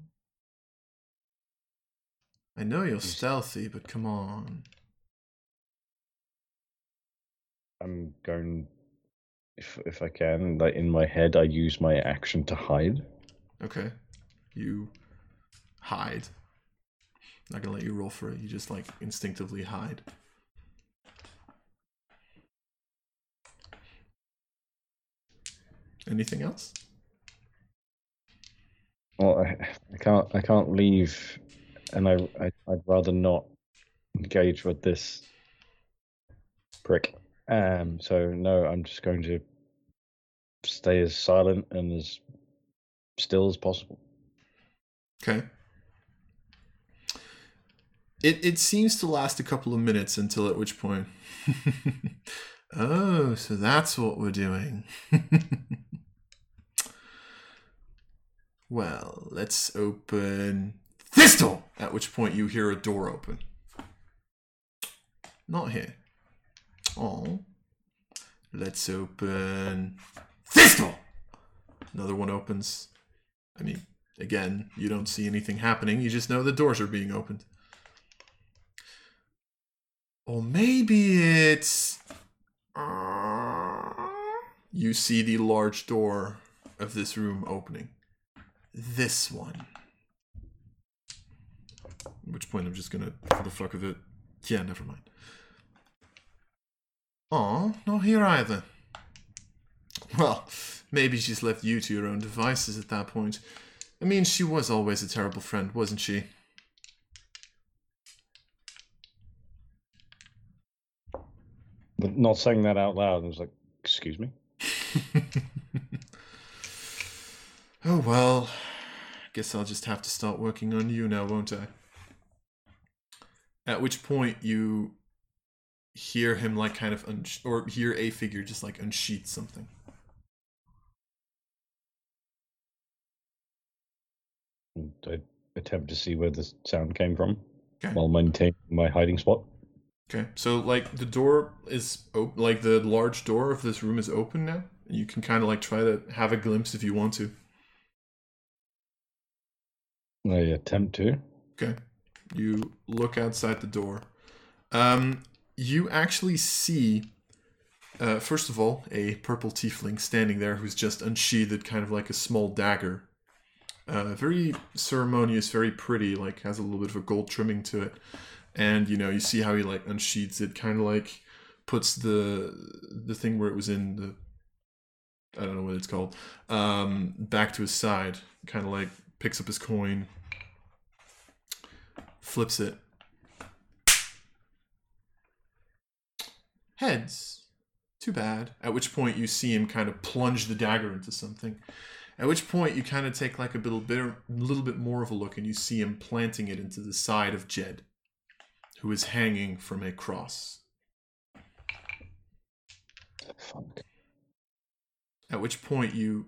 I know you're stealthy, but come on. I'm going if if I can, like in my head I use my action to hide. Okay. You hide. Not gonna let you roll for it. You just like instinctively hide. Anything else? Well, I, I can't I can't leave and I, I I'd rather not engage with this prick. Um so no, I'm just going to stay as silent and as still as possible. Okay. It it seems to last a couple of minutes until at which point. oh, so that's what we're doing. well, let's open this door. At which point you hear a door open. Not here. Oh. Let's open this door. Another one opens. I mean, again, you don't see anything happening. You just know the doors are being opened. Or maybe it's. Uh, you see the large door of this room opening. This one. At which point I'm just gonna, for the fuck of it. Yeah, never mind. Oh, not here either. Well, maybe she's left you to your own devices at that point. I mean, she was always a terrible friend, wasn't she? Not saying that out loud, I was like, excuse me? oh well. I guess I'll just have to start working on you now, won't I? At which point you hear him like kind of un- or hear a figure just like unsheath something. I attempt to see where the sound came from Okay. while maintaining my hiding spot. Okay, so like the door is open, like the large door of this room is open now. You can kind of like try to have a glimpse if you want to. I attempt to. Okay, you look outside the door. Um, you actually see, uh, first of all, a purple tiefling standing there who's just unsheathed, kind of like a small dagger. Uh, very ceremonious, very pretty, like has a little bit of a gold trimming to it. And you know, you see how he like unsheathes it, kind of like puts the the thing where it was in the I don't know what it's called um, back to his side, kind of like picks up his coin, flips it. Heads. Too bad. At which point you see him kind of plunge the dagger into something. At which point you kind of take like a little bit, a little bit more of a look, and you see him planting it into the side of Jed, who is hanging from a cross. Fuck. At which point you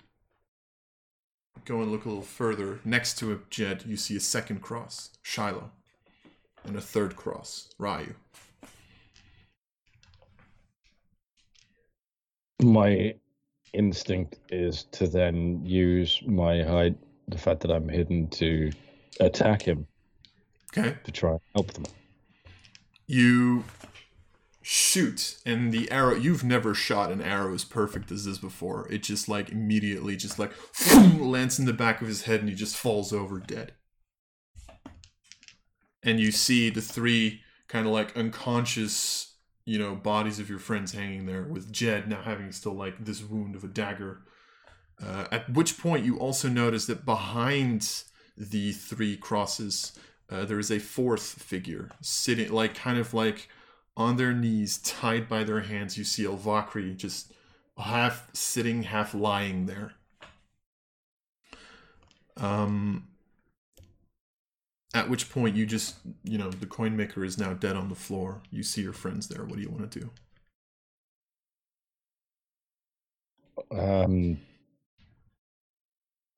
go and look a little further. Next to a Jed, you see a second cross, Shiloh, and a third cross, Ryu. My instinct is to then use my hide, the fact that I'm hidden, to attack him Okay. to try and help them. You shoot, and the arrow. You've never shot an arrow as perfect as this before. It just like immediately, just like lands in the back of his head, and he just falls over dead. And you see the three kind of like unconscious, you know, bodies of your friends hanging there, with Jed now having still like this wound of a dagger. Uh, at which point, you also notice that behind the three crosses, uh, there is a fourth figure sitting, like kind of like on their knees, tied by their hands. You see Elvakri just half sitting, half lying there. Um, at which point you just, you know, the coin maker is now dead on the floor. You see your friends there. What do you want to do? Um,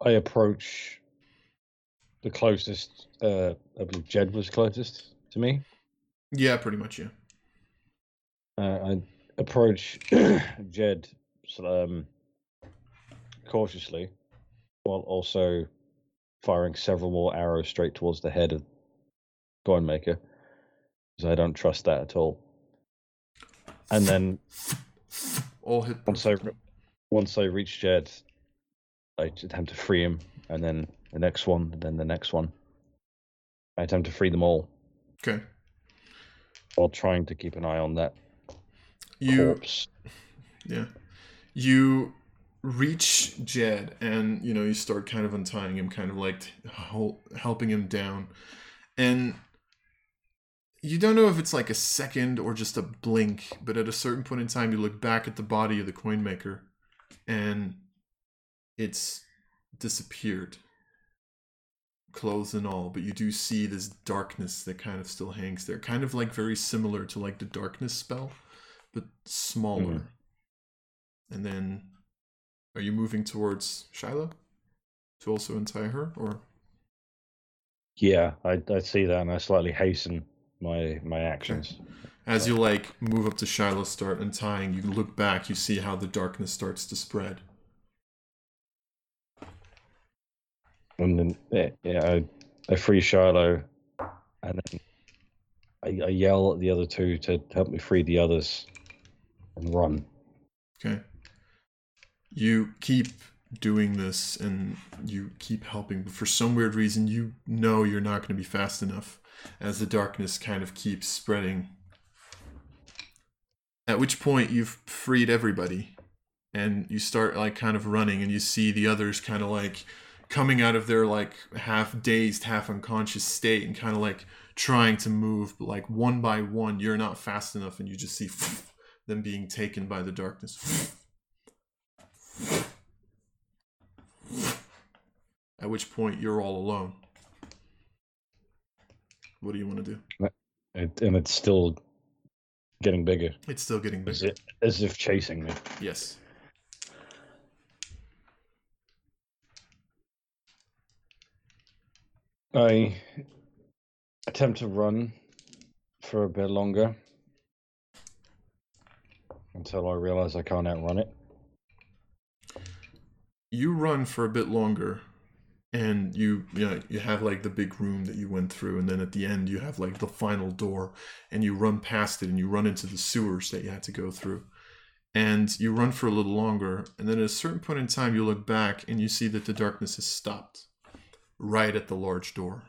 I approach the closest. Uh, I believe Jed was closest to me. Yeah, pretty much. Yeah. Uh, I approach Jed um, cautiously, while also firing several more arrows straight towards the head of Coinmaker, because I don't trust that at all. And then All hit. once I once I reach Jed, I attempt to free him, and then the next one, then the next one. I attempt to free them all Okay. while trying to keep an eye on that You. corpse. Yeah. You reach Jed and, you know, you start kind of untying him, kind of like helping him down. And you don't know if it's like a second or just a blink, but at a certain point in time, you look back at the body of the coin maker and it's disappeared. Clothes and all, but you do see this darkness that kind of still hangs there. Kind of like very similar to like the darkness spell, but smaller. Mhm. And then, are you moving towards Shiloh to also untie her, or Yeah, I, I see that, and I slightly hasten my my actions. as you like move up to Shiloh, start untying? You look back, you see how the darkness starts to spread. And then yeah, I, I free Shiloh, and then I, I yell at the other two to help me free the others, and run. Okay. You keep doing this and you keep helping, but for some weird reason, you know you're not going to be fast enough as the darkness kind of keeps spreading. At which point, you've freed everybody and you start like kind of running, and you see the others kind of like coming out of their like half dazed, half unconscious state and kind of like trying to move, but like one by one, you're not fast enough, and you just see them being taken by the darkness. At which point you're all alone. What do you want to do? Uh, it, and it's still getting bigger, It's still getting as, bigger. as if chasing me. Yes. I attempt to run for a bit longer until I realize I can't outrun it. You run for a bit longer and you you know you have like the big room that you went through and then at the end you have like the final door and you run past it and you run into the sewers that you had to go through and you run for a little longer and then at a certain point in time you look back and you see that the darkness has stopped right at the large door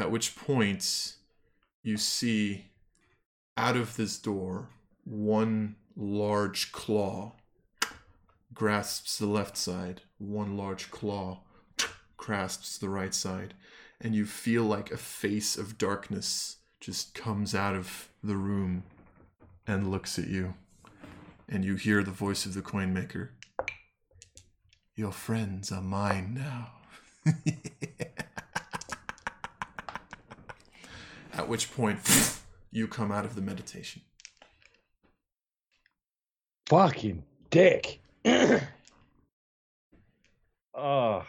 at which point you see out of this door one large claw grasps the left side, one large claw grasps the right side, and you feel like a face of darkness just comes out of the room and looks at you. And you hear the voice of the coin maker. Your friends are mine now. At which point, you come out of the meditation. Fucking dick. oh.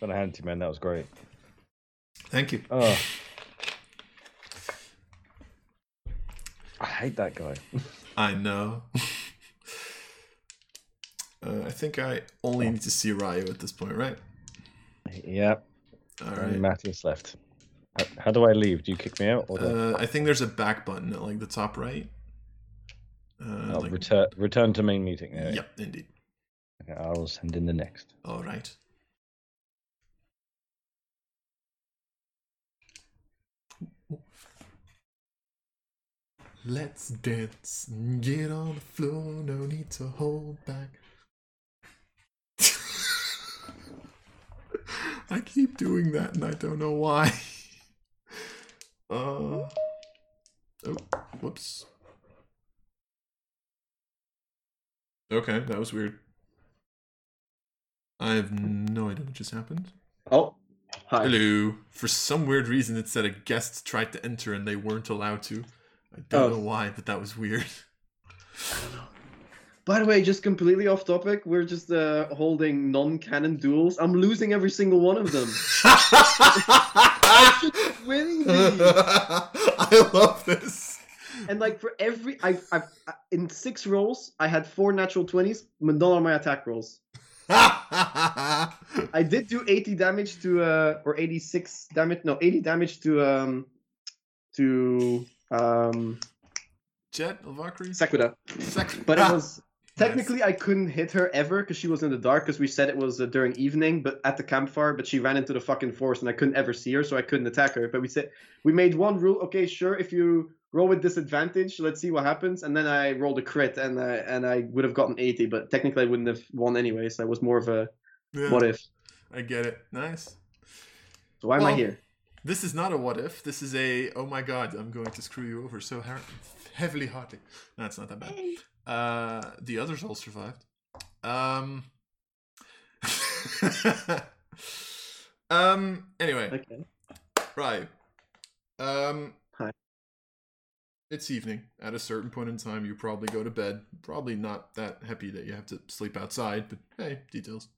Gonna hand it to you, man. That was great. Thank you. Oh. Hate that guy. I know. uh, I think I only need to see Ryu at this point, right? yep. All right. Matthias left. How, how do I leave? Do you kick me out or do I- Uh, I think there's a back button at like the top right. Uh, oh, like- return return to main meeting? Yeah. Yep, indeed. Okay, I will send in the next. All right. Let's dance. Get on the floor. No need to hold back. I keep doing that and I don't know why. Uh. Oh, whoops. Okay, that was weird. I have no idea what just happened. Oh, hi. Hello. For some weird reason, it said a guest tried to enter and they weren't allowed to. I don't Oh. know why, but that was weird. By the way, just completely off topic, we're just uh, holding non-canon duels. I'm losing every single one of them. I should be winning these. I love this. And like for every, I, I, in six rolls, I had four natural twenties, but none on my attack rolls. I did do 80 damage to, uh, or 86 damage, no, 80 damage to, um, to, um, Jet, Valkyrie? Sequita. Sec- But it Ah, was technically I couldn't hit her ever because she was in the dark because we said it was uh, during evening, but at the campfire. But she ran into the fucking forest and I couldn't ever see her, so I couldn't attack her. But we said we made one rule. Okay, sure, if you roll with disadvantage, let's see what happens. And then I rolled a crit and I and I would have gotten 80, but technically I wouldn't have won anyway. So it was more of a yeah, what if. I get it. Nice. So why am I here? This is not a what if. This is a oh my god, I'm going to screw you over so har- heavily hardly. No, it's not that bad. Uh, the others all survived. Um. um. Anyway, Okay. right. Um. Hi. It's evening. At a certain point in time, you probably go to bed. Probably not that happy that you have to sleep outside, but hey, details.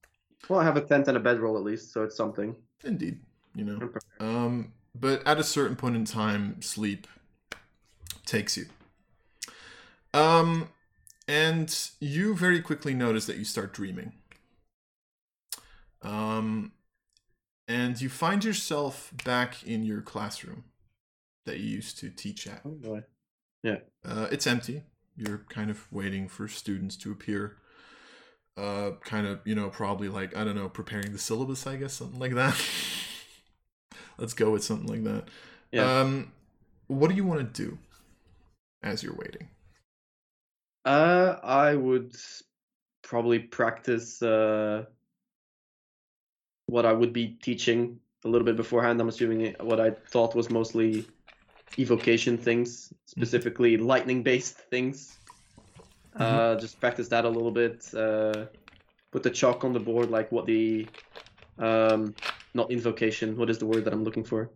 Well, I have a tent and a bedroll at least, so it's something. Indeed, you know. Okay. Um, but at a certain point in time, sleep takes you. Um, and you very quickly notice that you start dreaming. Um, and you find yourself back in your classroom that you used to teach at. Oh boy. Yeah. Uh, it's empty. You're kind of waiting for students to appear. Uh, kind of, you know, probably like I don't know, preparing the syllabus. I guess something like that. Let's go with something like that. Yeah. Um, what do you want to do as you're waiting? Uh, I would probably practice uh, what I would be teaching a little bit beforehand. I'm assuming what I thought was mostly evocation things, specifically lightning-based things. Uh, just practice that a little bit. Uh, put the chalk on the board, like what the um, not invocation. What is the word that I'm looking for?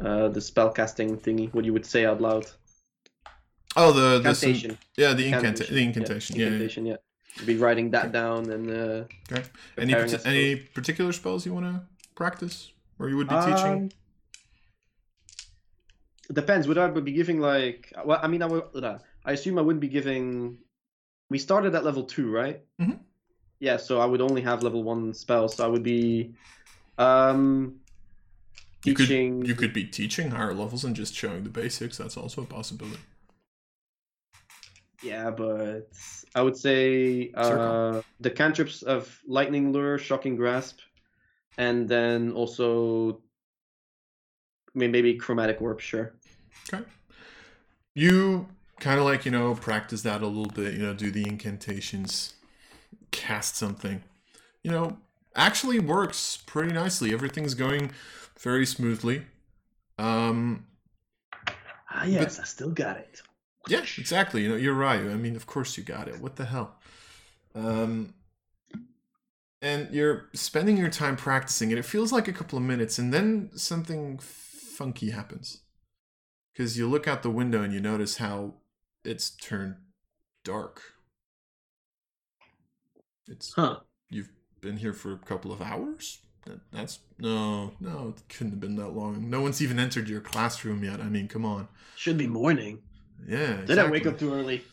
Uh, the spell casting thingy. What you would say out loud. Oh, the the sim- yeah, the Incantation, the incantation. Yeah, yeah, yeah. incantation, yeah. Be writing that down and uh, Okay. Any preparing any particular spells you want to practice, or you would be teaching? Um, depends. Would I be giving like? Well, I mean, I would. uh, I assume I wouldn't be giving. We started at level two, right? Mhm. Yeah, so I would only have level one spells. So I would be, um, You could you could be teaching higher levels and just showing the basics. That's also a possibility. Yeah, but I would say uh, the cantrips of lightning lure, shocking grasp, and then also. I mean, maybe chromatic orb, sure. Okay. You kind of like you know practice that a little bit. You know, do the incantations, cast something. You know, actually works pretty nicely. Everything's going very smoothly. Um, ah, yes, but, I still got it. Yeah, exactly. You know, you're right. I mean, of course you got it. What the hell? Um, and you're spending your time practicing, and it feels like a couple of minutes, and then something funky happens. Because you look out the window and you notice how it's turned dark. It's huh. Been here for a couple of hours. That's no, no, it couldn't have been that long. No one's even entered your classroom yet. I mean, come on. Should be morning. Yeah. Exactly. Did I wake up too early?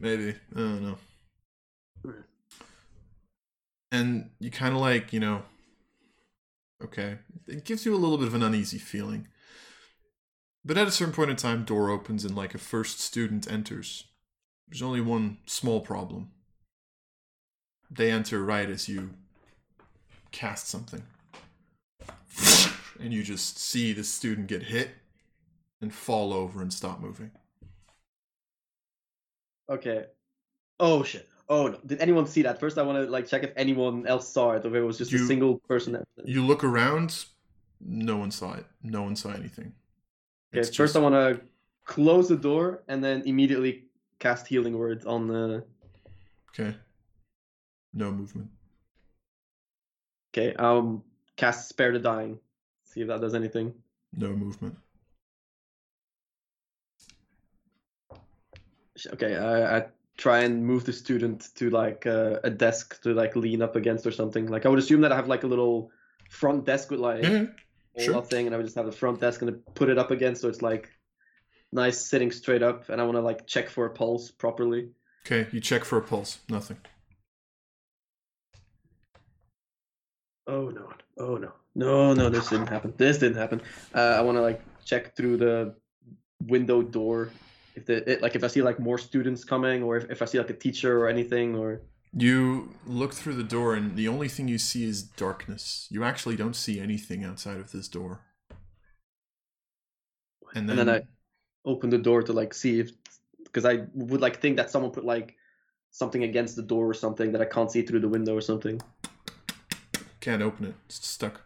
Maybe. I don't know. Hmm. And you kind of like, you know, okay, it gives you a little bit of an uneasy feeling. But at a certain point in time, door opens and like a first student enters. There's only one small problem. They enter right as you cast something. And you just see the student get hit and fall over and stop moving. Okay. Oh shit. Oh no! Did anyone see that? First, I want to like check if anyone else saw it, or if it was just you, a single person. That... You look around. No one saw it. No one saw anything. Okay. It's first, just... I want to close the door and then immediately cast healing words on the. Okay. No movement. Okay. Um. Cast spare the dying. See if that does anything. No movement. Okay. I, I try and move the student to like uh, a desk to like lean up against or something. Like I would assume that I have like a little front desk with like mm-hmm. sure. thing, and I would just have the front desk and put it up against so it's like nice sitting straight up. And I want to like check for a pulse properly. Okay, you check for a pulse. Nothing. Oh no! Oh no! No! No! This didn't happen. This didn't happen. Uh, I want to like check through the window door if the it, like if I see like more students coming or if, if I see like a teacher or anything or you look through the door and the only thing you see is darkness. You actually don't see anything outside of this door. And then, and then I open the door to like see if because I would like think that someone put like something against the door or something that I can't see through the window or something. Can't open it. It's stuck.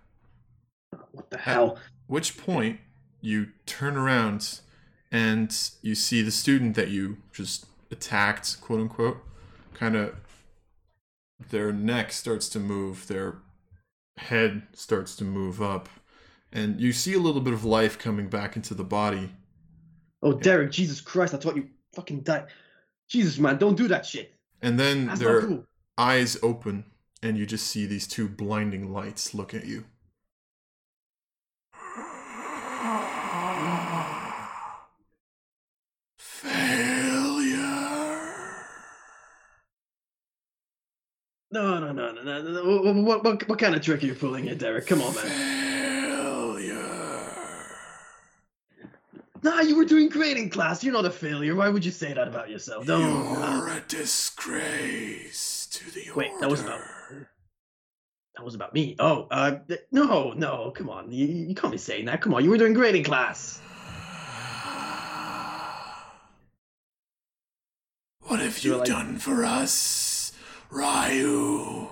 What the hell? At which point you turn around and you see the student that you just attacked, quote unquote, kind of their neck starts to move, their head starts to move up, and you see a little bit of life coming back into the body. Oh, Derek, Jesus Christ, I thought you fucking died. Jesus, man, don't do that shit. And then That's their cool. eyes open, and you just see these two blinding lights look at you. No, no, no, no, no. no. What, what, what kind of trick are you pulling here, Derek? Come on, man. Failure. Nah, you were doing great in class. You're not a failure. Why would you say that about yourself? Don't. You're a disgrace to the Wait, order. that was about. That was about me. Oh, uh, no, no, come on. You, you can't be saying that. Come on, you were doing great in class. What have you like... done for us? Ryu.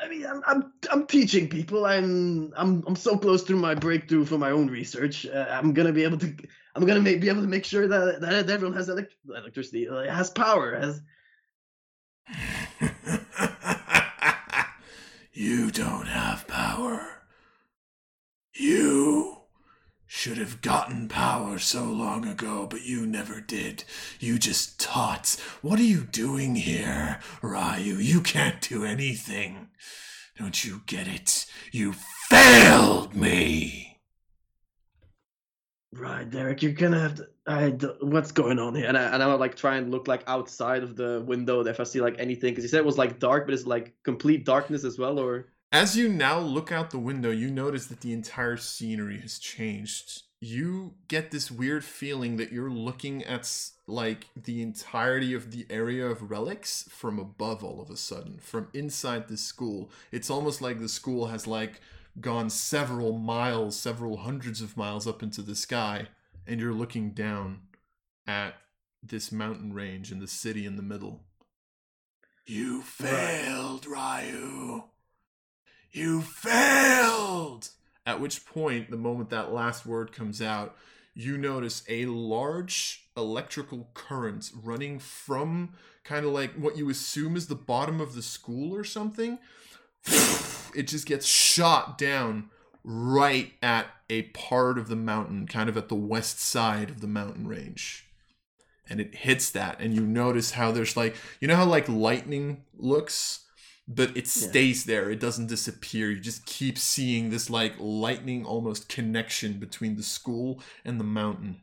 I mean, I'm, I'm I'm teaching people. I'm I'm I'm so close to my breakthrough for my own research. Uh, I'm gonna be able to I'm gonna make, be able to make sure that that everyone has elect- electricity, uh, has power, has. You don't have power. You should have gotten power so long ago, but you never did. You just taught. What are you doing here, Ryu? You can't do anything. Don't you get it? You failed me. Right, Derek, you're gonna have to. I, what's going on here? And I, and I would like try and look like outside of the window if I see like anything, because he said it was like dark, but it's like complete darkness as well, or as you now look out the window, you notice that the entire scenery has changed. You get this weird feeling that you're looking at like the entirety of the area of relics from above all of a sudden, from inside the school. It's almost like the school has like gone several miles, several hundreds of miles up into the sky, and you're looking down at this mountain range and the city in the middle. You failed, Ryu. You failed. At which point, the moment that last word comes out, you notice a large electrical current running from kind of like what you assume is the bottom of the school or something. It just gets shot down right at a part of the mountain, kind of at the west side of the mountain range. And it hits that, and you notice how there's like, you know how like lightning looks? but it stays yeah. there. It doesn't disappear. You just keep seeing this like lightning almost connection between the school and the mountain.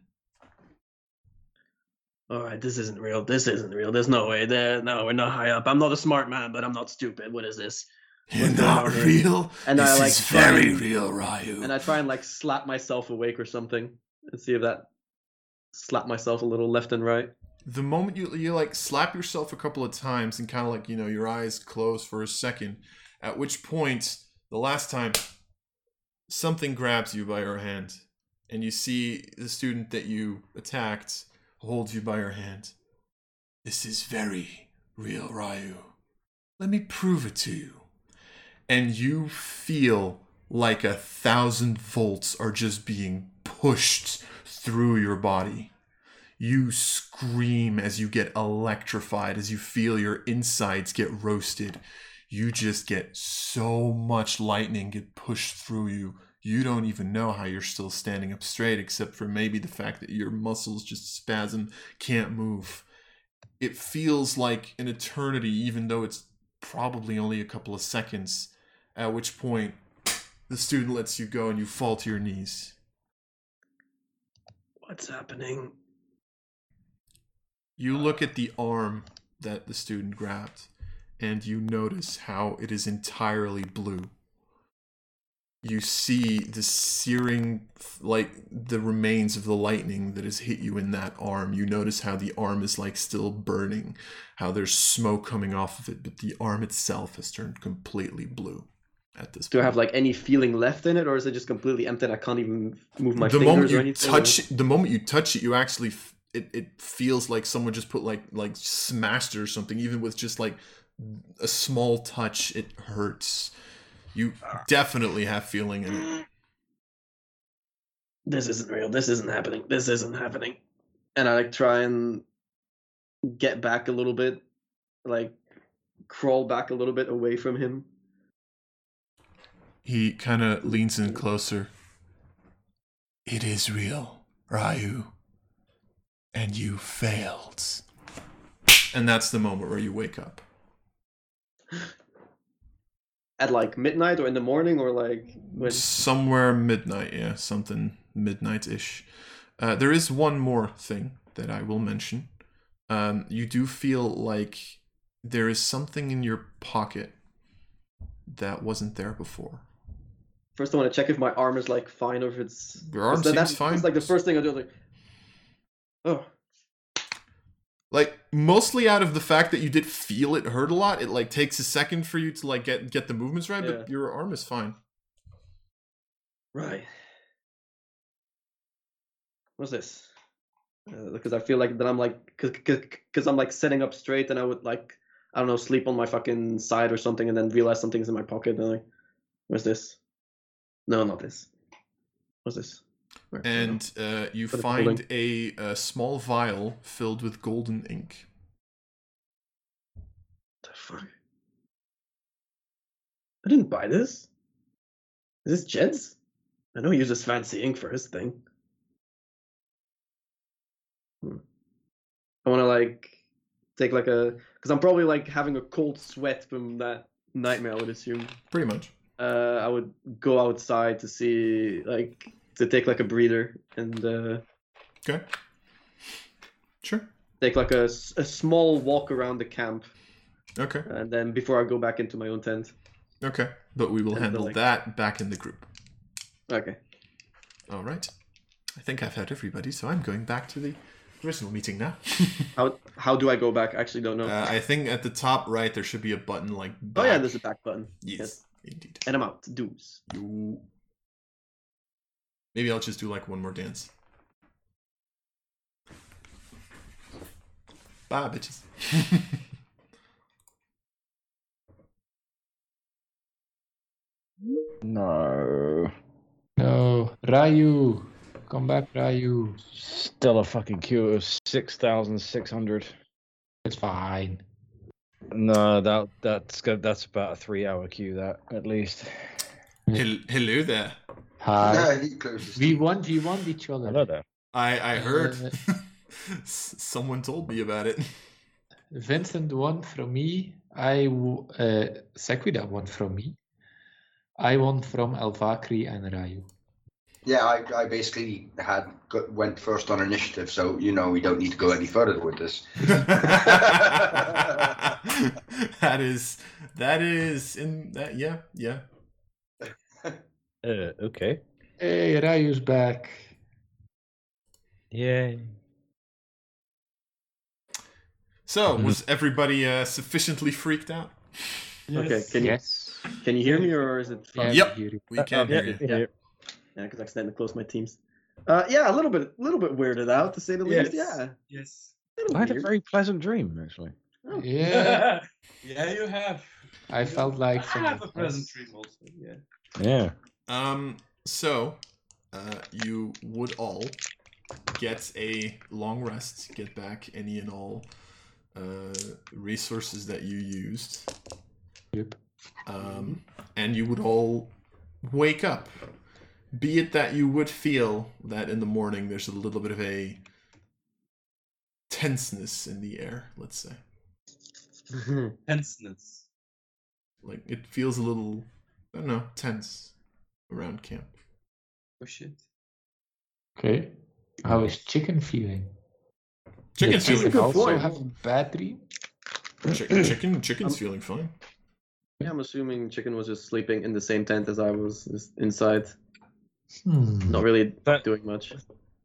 All right, this isn't real. This isn't real. There's no way. There, no, we're not high up. I'm not a smart man, but I'm not stupid. What is this? You're not real. And this I like is very and, real, Ryu. And I try and like slap myself awake or something, and see if that slap myself a little left and right. The moment you you like slap yourself a couple of times and kind of like you know your eyes close for a second at which point the last time something grabs you by your hand and you see the student that you attacked holds you by your hand. This is very real ryu. Let me prove it to you and you feel like a thousand volts are just being pushed through your body you scream as you get electrified, as you feel your insides get roasted. You just get so much lightning get pushed through you. You don't even know how you're still standing up straight, except for maybe the fact that your muscles just spasm, can't move. It feels like an eternity, even though it's probably only a couple of seconds, at which point the student lets you go and you fall to your knees. What's happening? You look at the arm that the student grabbed, and you notice how it is entirely blue. You see the searing, like the remains of the lightning that has hit you in that arm. You notice how the arm is like still burning, how there's smoke coming off of it, but the arm itself has turned completely blue at this do point. I have like any feeling left in it, or is it just completely empty? and I can't even move my the fingers moment you or anything. Touch the moment you touch it, you actually it, it feels like someone just put like like smashed it or something even with just like a small touch it hurts you definitely have feeling in it this isn't real this isn't happening this isn't happening and i like try and get back a little bit like crawl back a little bit away from him he kind of leans in closer it is real ryu and you failed. And that's the moment where you wake up. At like midnight or in the morning or like when? Somewhere midnight, yeah, something midnight ish. Uh, there is one more thing that I will mention. Um, you do feel like there is something in your pocket that wasn't there before. First, I want to check if my arm is like fine or if it's. Your arm seems that's, fine. It's like the first thing I do. Like, Oh. Like mostly out of the fact that you did feel it hurt a lot, it like takes a second for you to like get get the movements right, yeah. but your arm is fine. Right. What's this? Uh, because I feel like that I'm like because I'm like sitting up straight and I would like I don't know sleep on my fucking side or something and then realize something's in my pocket and like what's this? No, not this. What's this? and uh, you find a, a, small vial filled with golden ink. The fuck? I didn't buy this. Is this Jed's? I know he uses fancy ink for his thing. Hmm. I want to like take like a because I'm probably like having a cold sweat from that nightmare. I would assume. Pretty much. Uh, I would go outside to see like to take like a breather and uh, okay, sure. Take like a, a small walk around the camp. Okay. And then before I go back into my own tent. Okay, but we will and handle like... that back in the group. Okay. All right. I think I've had everybody, so I'm going back to the original meeting now. how how do I go back? I actually don't know. Uh, I think at the top right there should be a button like. Back. Oh yeah, there's a back button. Yes, yes. Indeed. And I'm out. Deuce. Maybe I'll just do like one more dance. Bye, bitches. no. No. Ryu. Come back, Ryu. Still a fucking queue of 6,600. It's fine. No, that that's good. That's about a three hour queue, that at least. Hel- Hello there. Hi. Yeah, he closes. We want, we want each other. Hello there. I I heard. Uh, Someone told me about it. Vincent won from me. I uh, Sequida won from me. I won from Alvakri and Ryu. Yeah, I, I basically had got, went first on initiative, so you know we don't need to go any further with this. that is that is in that yeah yeah. Uh, okay. Hey, Ryu's back. Yay. So was everybody uh, sufficiently freaked out? Okay, can you Yes. can you hear me or is it Yeah. Yep. we hear you. We can yeah, hear you. yeah. Yeah, because I accidentally closed my teams. Uh, yeah, a little bit, a little bit weirded out to say the least. Yes. Yeah, Yes. I had a very pleasant dream, actually. Oh. Yeah, yeah, you have. I felt like I someone have a present else. dream also. Yeah. Yeah. Um. So, uh, you would all get a long rest, get back any and all uh, resources that you used, Yep. um, and you would all wake up. Be it that you would feel that in the morning there's a little bit of a tenseness in the air, let's say. Mm-hmm. Tenseness. Like it feels a little, I don't know, tense around camp. Oh shit. Okay. How is chicken feeling? Chicken's Did feeling chicken also point. have a bad dream? chicken, chicken, chicken's um, feeling fine. Yeah, I'm assuming Chicken was just sleeping in the same tent as I was inside, Hmm. not really That- doing much.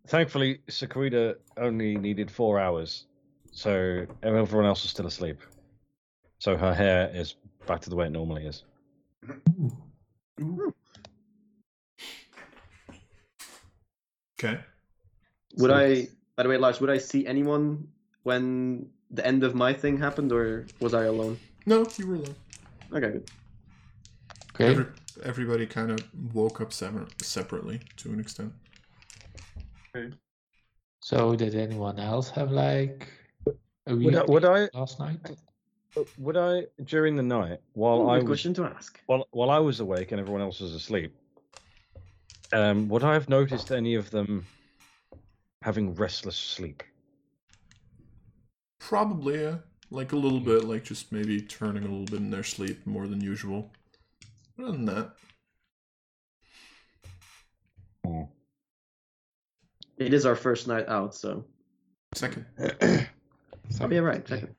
Thankfully, Sequida only needed four hours, so everyone else was still asleep. So her hair is back to the way it normally is. Okay. Would So- I, by the way, Lars, would I see anyone when the end of my thing happened, or was I alone? No, you were alone. Okay, good. Okay. Every, everybody kind of woke up sever- separately to an extent. So did anyone else have like a Would weird I, would I? last night? Would I during the night while Ooh, I was question to ask. while while I was awake and everyone else was asleep? Um, would I have noticed any of them having restless sleep? Probably, yeah. Like a little bit, like just maybe turning a little bit in their sleep more than usual. Other than that, Hmm. It is our first night out, so. second. Oh, yeah, right. Second.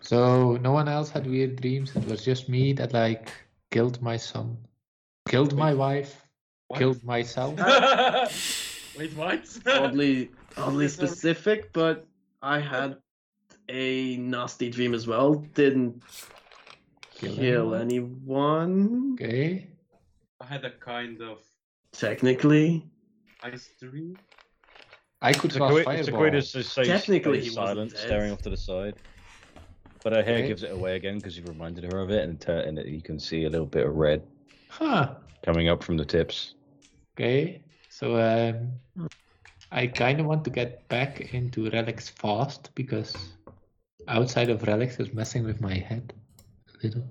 So no one else had weird dreams. It was just me that like killed my son, killed my wife, What? killed myself. Wait, what? Oddly, oddly Sorry. specific, but I had a nasty dream as well. Didn't Kill kill anyone? anyone, Okay. I had a kind of technically. ice dream. I could cast Sequida fireball. Sequida's just stays, Technically, stays he wasn't silent, dead. staring off to the side. But her hair Okay. gives it away again because you reminded her of it, and, tur- and you can see a little bit of red Huh. coming up from the tips. Okay. So um, I kind of want to get back into relics fast because outside of relics is messing with my head a little.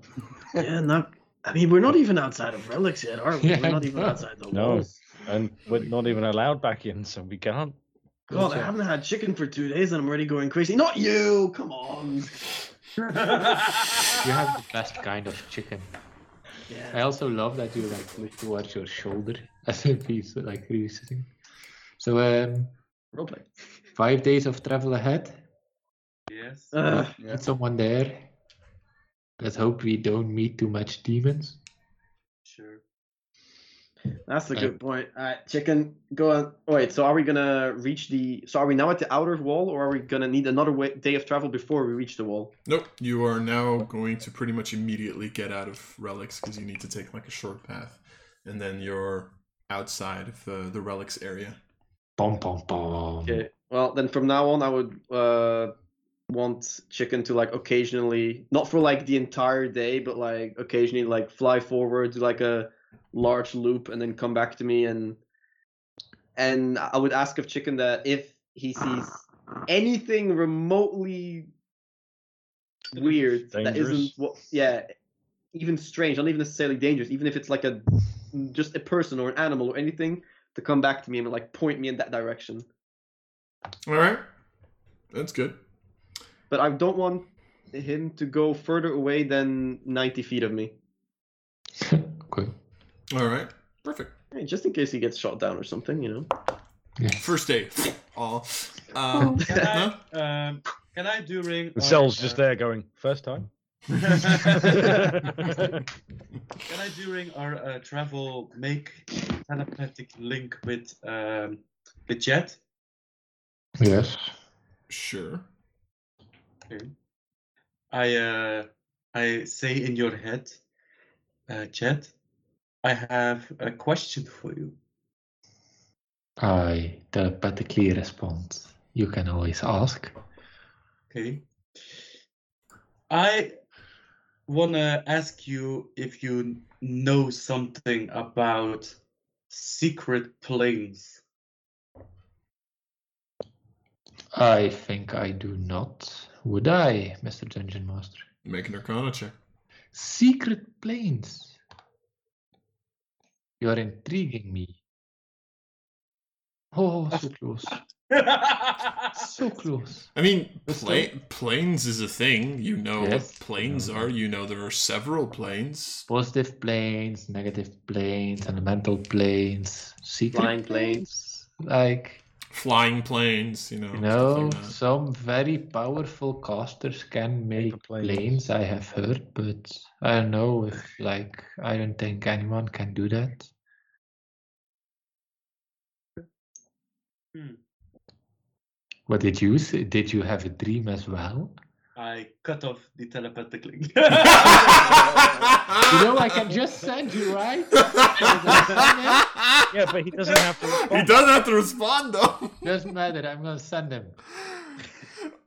Yeah, not. I mean, we're not even outside of relics yet, are we? Yeah, we're not even no. outside the No. walls. And we're not even allowed back in, so we can't. God, I haven't had chicken for two days and I'm already going crazy. Not you! Come on! You have the best kind of chicken. Yeah. I also love that you like look towards your shoulder as if he's like really sitting. So um, Roleplay. five days of travel ahead. yes. Uh, Yeah. Need someone there. Let's hope we don't meet too much demons. sure. that's a Right. good point. Alright, chicken, go on. Oh, wait, so are we gonna reach the. So are we now at the outer wall or are we gonna need another way, day of travel before we reach the wall? Nope, you are now going to pretty much immediately get out of relics because you need to take like a short path, and then you're outside of the the relics area. Pom pom pom. Okay. Well, then from now on, I would uh, want chicken to like occasionally, not for like the entire day, but like occasionally like fly forward, do like a large loop, and then come back to me and and I would ask of chicken that if he sees anything remotely weird that Dangerous? isn't what yeah even strange not even necessarily dangerous even if it's like a just a person or an animal or anything to come back to me and like point me in that direction All right, that's good. But i don't want him to go further away than 90 feet of me okay. All right, perfect. Hey, just in case he gets shot down or something you know First day. Aw. Um, Can I, no? um, can I during The our, cell's just uh, there going, first time? Can I during our uh, travel make telepathic link with um, with Jet? Yes. Sure. Okay. I uh, I say in your head, uh, Jet, I have a question for you. I telepathically respond. You can always ask. Okay. I wanna ask you if you know something about secret planes. I think I do not. Would I, Mr. Dungeon Master? Make an Arcana check. Secret planes. You are intriguing me. Oh, so close. So close. I mean, pla- planes is a thing. You know Yes. what planes are. You know there are several planes. Positive planes, negative planes, elemental planes, secret Flying planes. Like, Flying planes, you know. you stuff know, like some very powerful casters can make planes. planes, I have heard, but I don't know if, like, I don't think anyone can do that. Hmm. What did you say? Did you have a dream as well? I cut off the telepathic link. You know, I can just send you, right? Yeah, but he doesn't have to he respond. doesn't have to respond though. Doesn't matter. I'm gonna send him.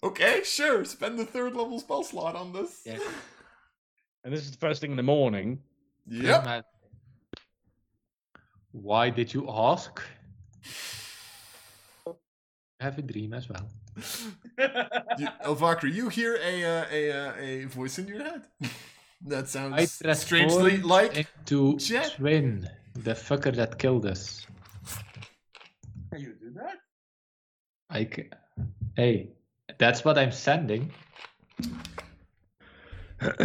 okay, sure. Spend the third level spell slot on this. Yeah. And this is the first thing in the morning. Yep. Why did you ask? I have a dream as well. You, Elvakri, you hear a uh, a uh, a voice in your head. that I sounds strangely like to Jet. Twin, the fucker that killed us. Can you do that? I c- hey, that's what I'm sending.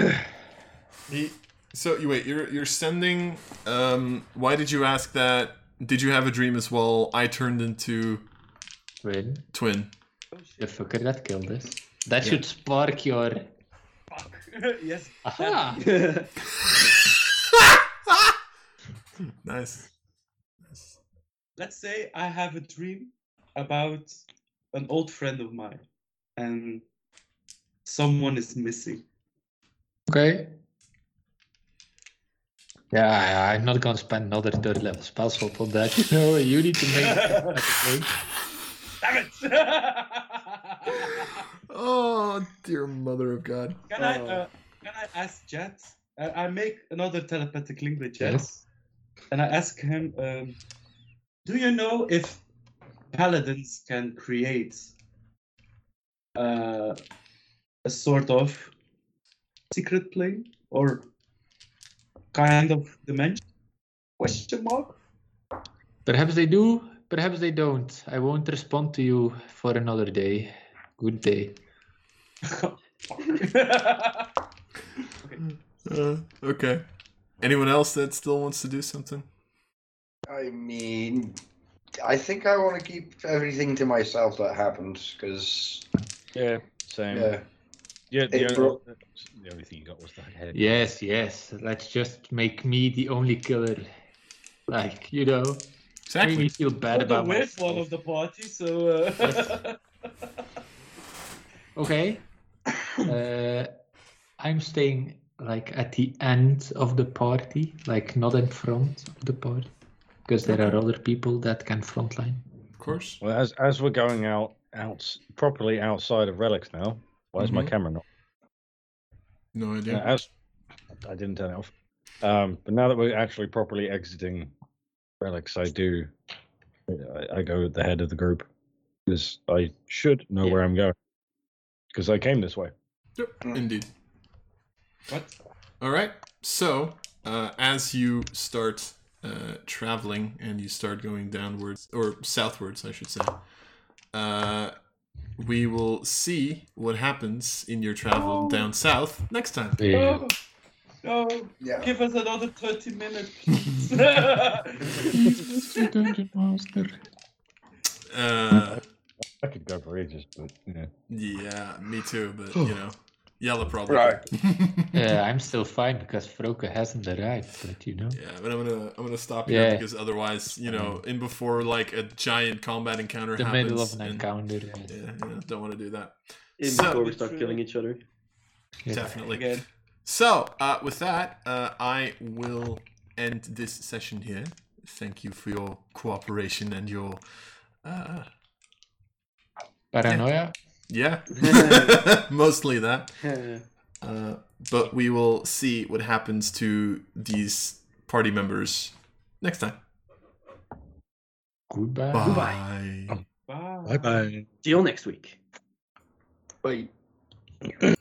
He- so you wait. You're you're sending. Um, why did you ask that? Did you have a dream as well? I turned into Twin, twin. The fucker that killed us. That Yeah. should spark your. Fuck. yes. Aha! nice. Let's say I have a dream about an old friend of mine and someone is missing. Okay. Yeah, I- I'm not gonna spend another third level spell slot on that. You know, you need to make. Okay. Damn it! Oh dear mother of God. can I Oh. uh, can I ask Jet? Uh, I make another telepathic link with Jet, Yes. and I ask him, um, "Do you know if paladins can create uh, a sort of secret plane or kind of dimension?" Question mark. Perhaps they do, perhaps they don't. I won't respond to you for another day. Good day. Uh, okay. Anyone else that still wants to do something? I mean, I think I want to keep everything to myself that happens because Yeah, same. yeah, Yeah, the, It only, bro- the only thing you got was that head. Yes, yes. Let's just make me the only killer. Like, you know, make Exactly. me feel bad You're the about weird myself. one of the party, so. Uh... Okay. uh, I'm staying like at the end of the party, like not in front of the party, because there are other people that can frontline. Of course. Well, as as we're going out out properly outside of relics now, Why is my Mhm. camera not? No idea. Yeah, as I didn't turn it off. Um, but now that we're actually properly exiting relics, I do. I, I go at the head of the group because I should know where I'm going because I came this way. Yep, indeed. What? All right. So, uh, as you start uh, traveling and you start going downwards or southwards, I should say, uh, we will see what happens in your travel Oh. down south next time. Yeah. No, Yeah. give us another 30 minutes. Dungeon Master. Uh, I could go for ages, but you know. yeah, me too. But you know, Yellow probably. Right. Yeah, I'm still fine because Froke hasn't arrived, but you know. Yeah, but I'm gonna I'm gonna stop here Yeah. because otherwise, you know, in before like a giant combat encounter The happens. middle of an and- encounter. Yeah, yeah, don't want to do that. In So- before we start killing each other. Yeah. Definitely. Again. So, uh, with that, uh, I will end this session here. Thank you for your cooperation and your, uh, Paranoia? yeah, mostly that. Uh, but we will see what happens to these party members next time. Goodbye. Bye. Bye. Bye bye. See you next week. Wait.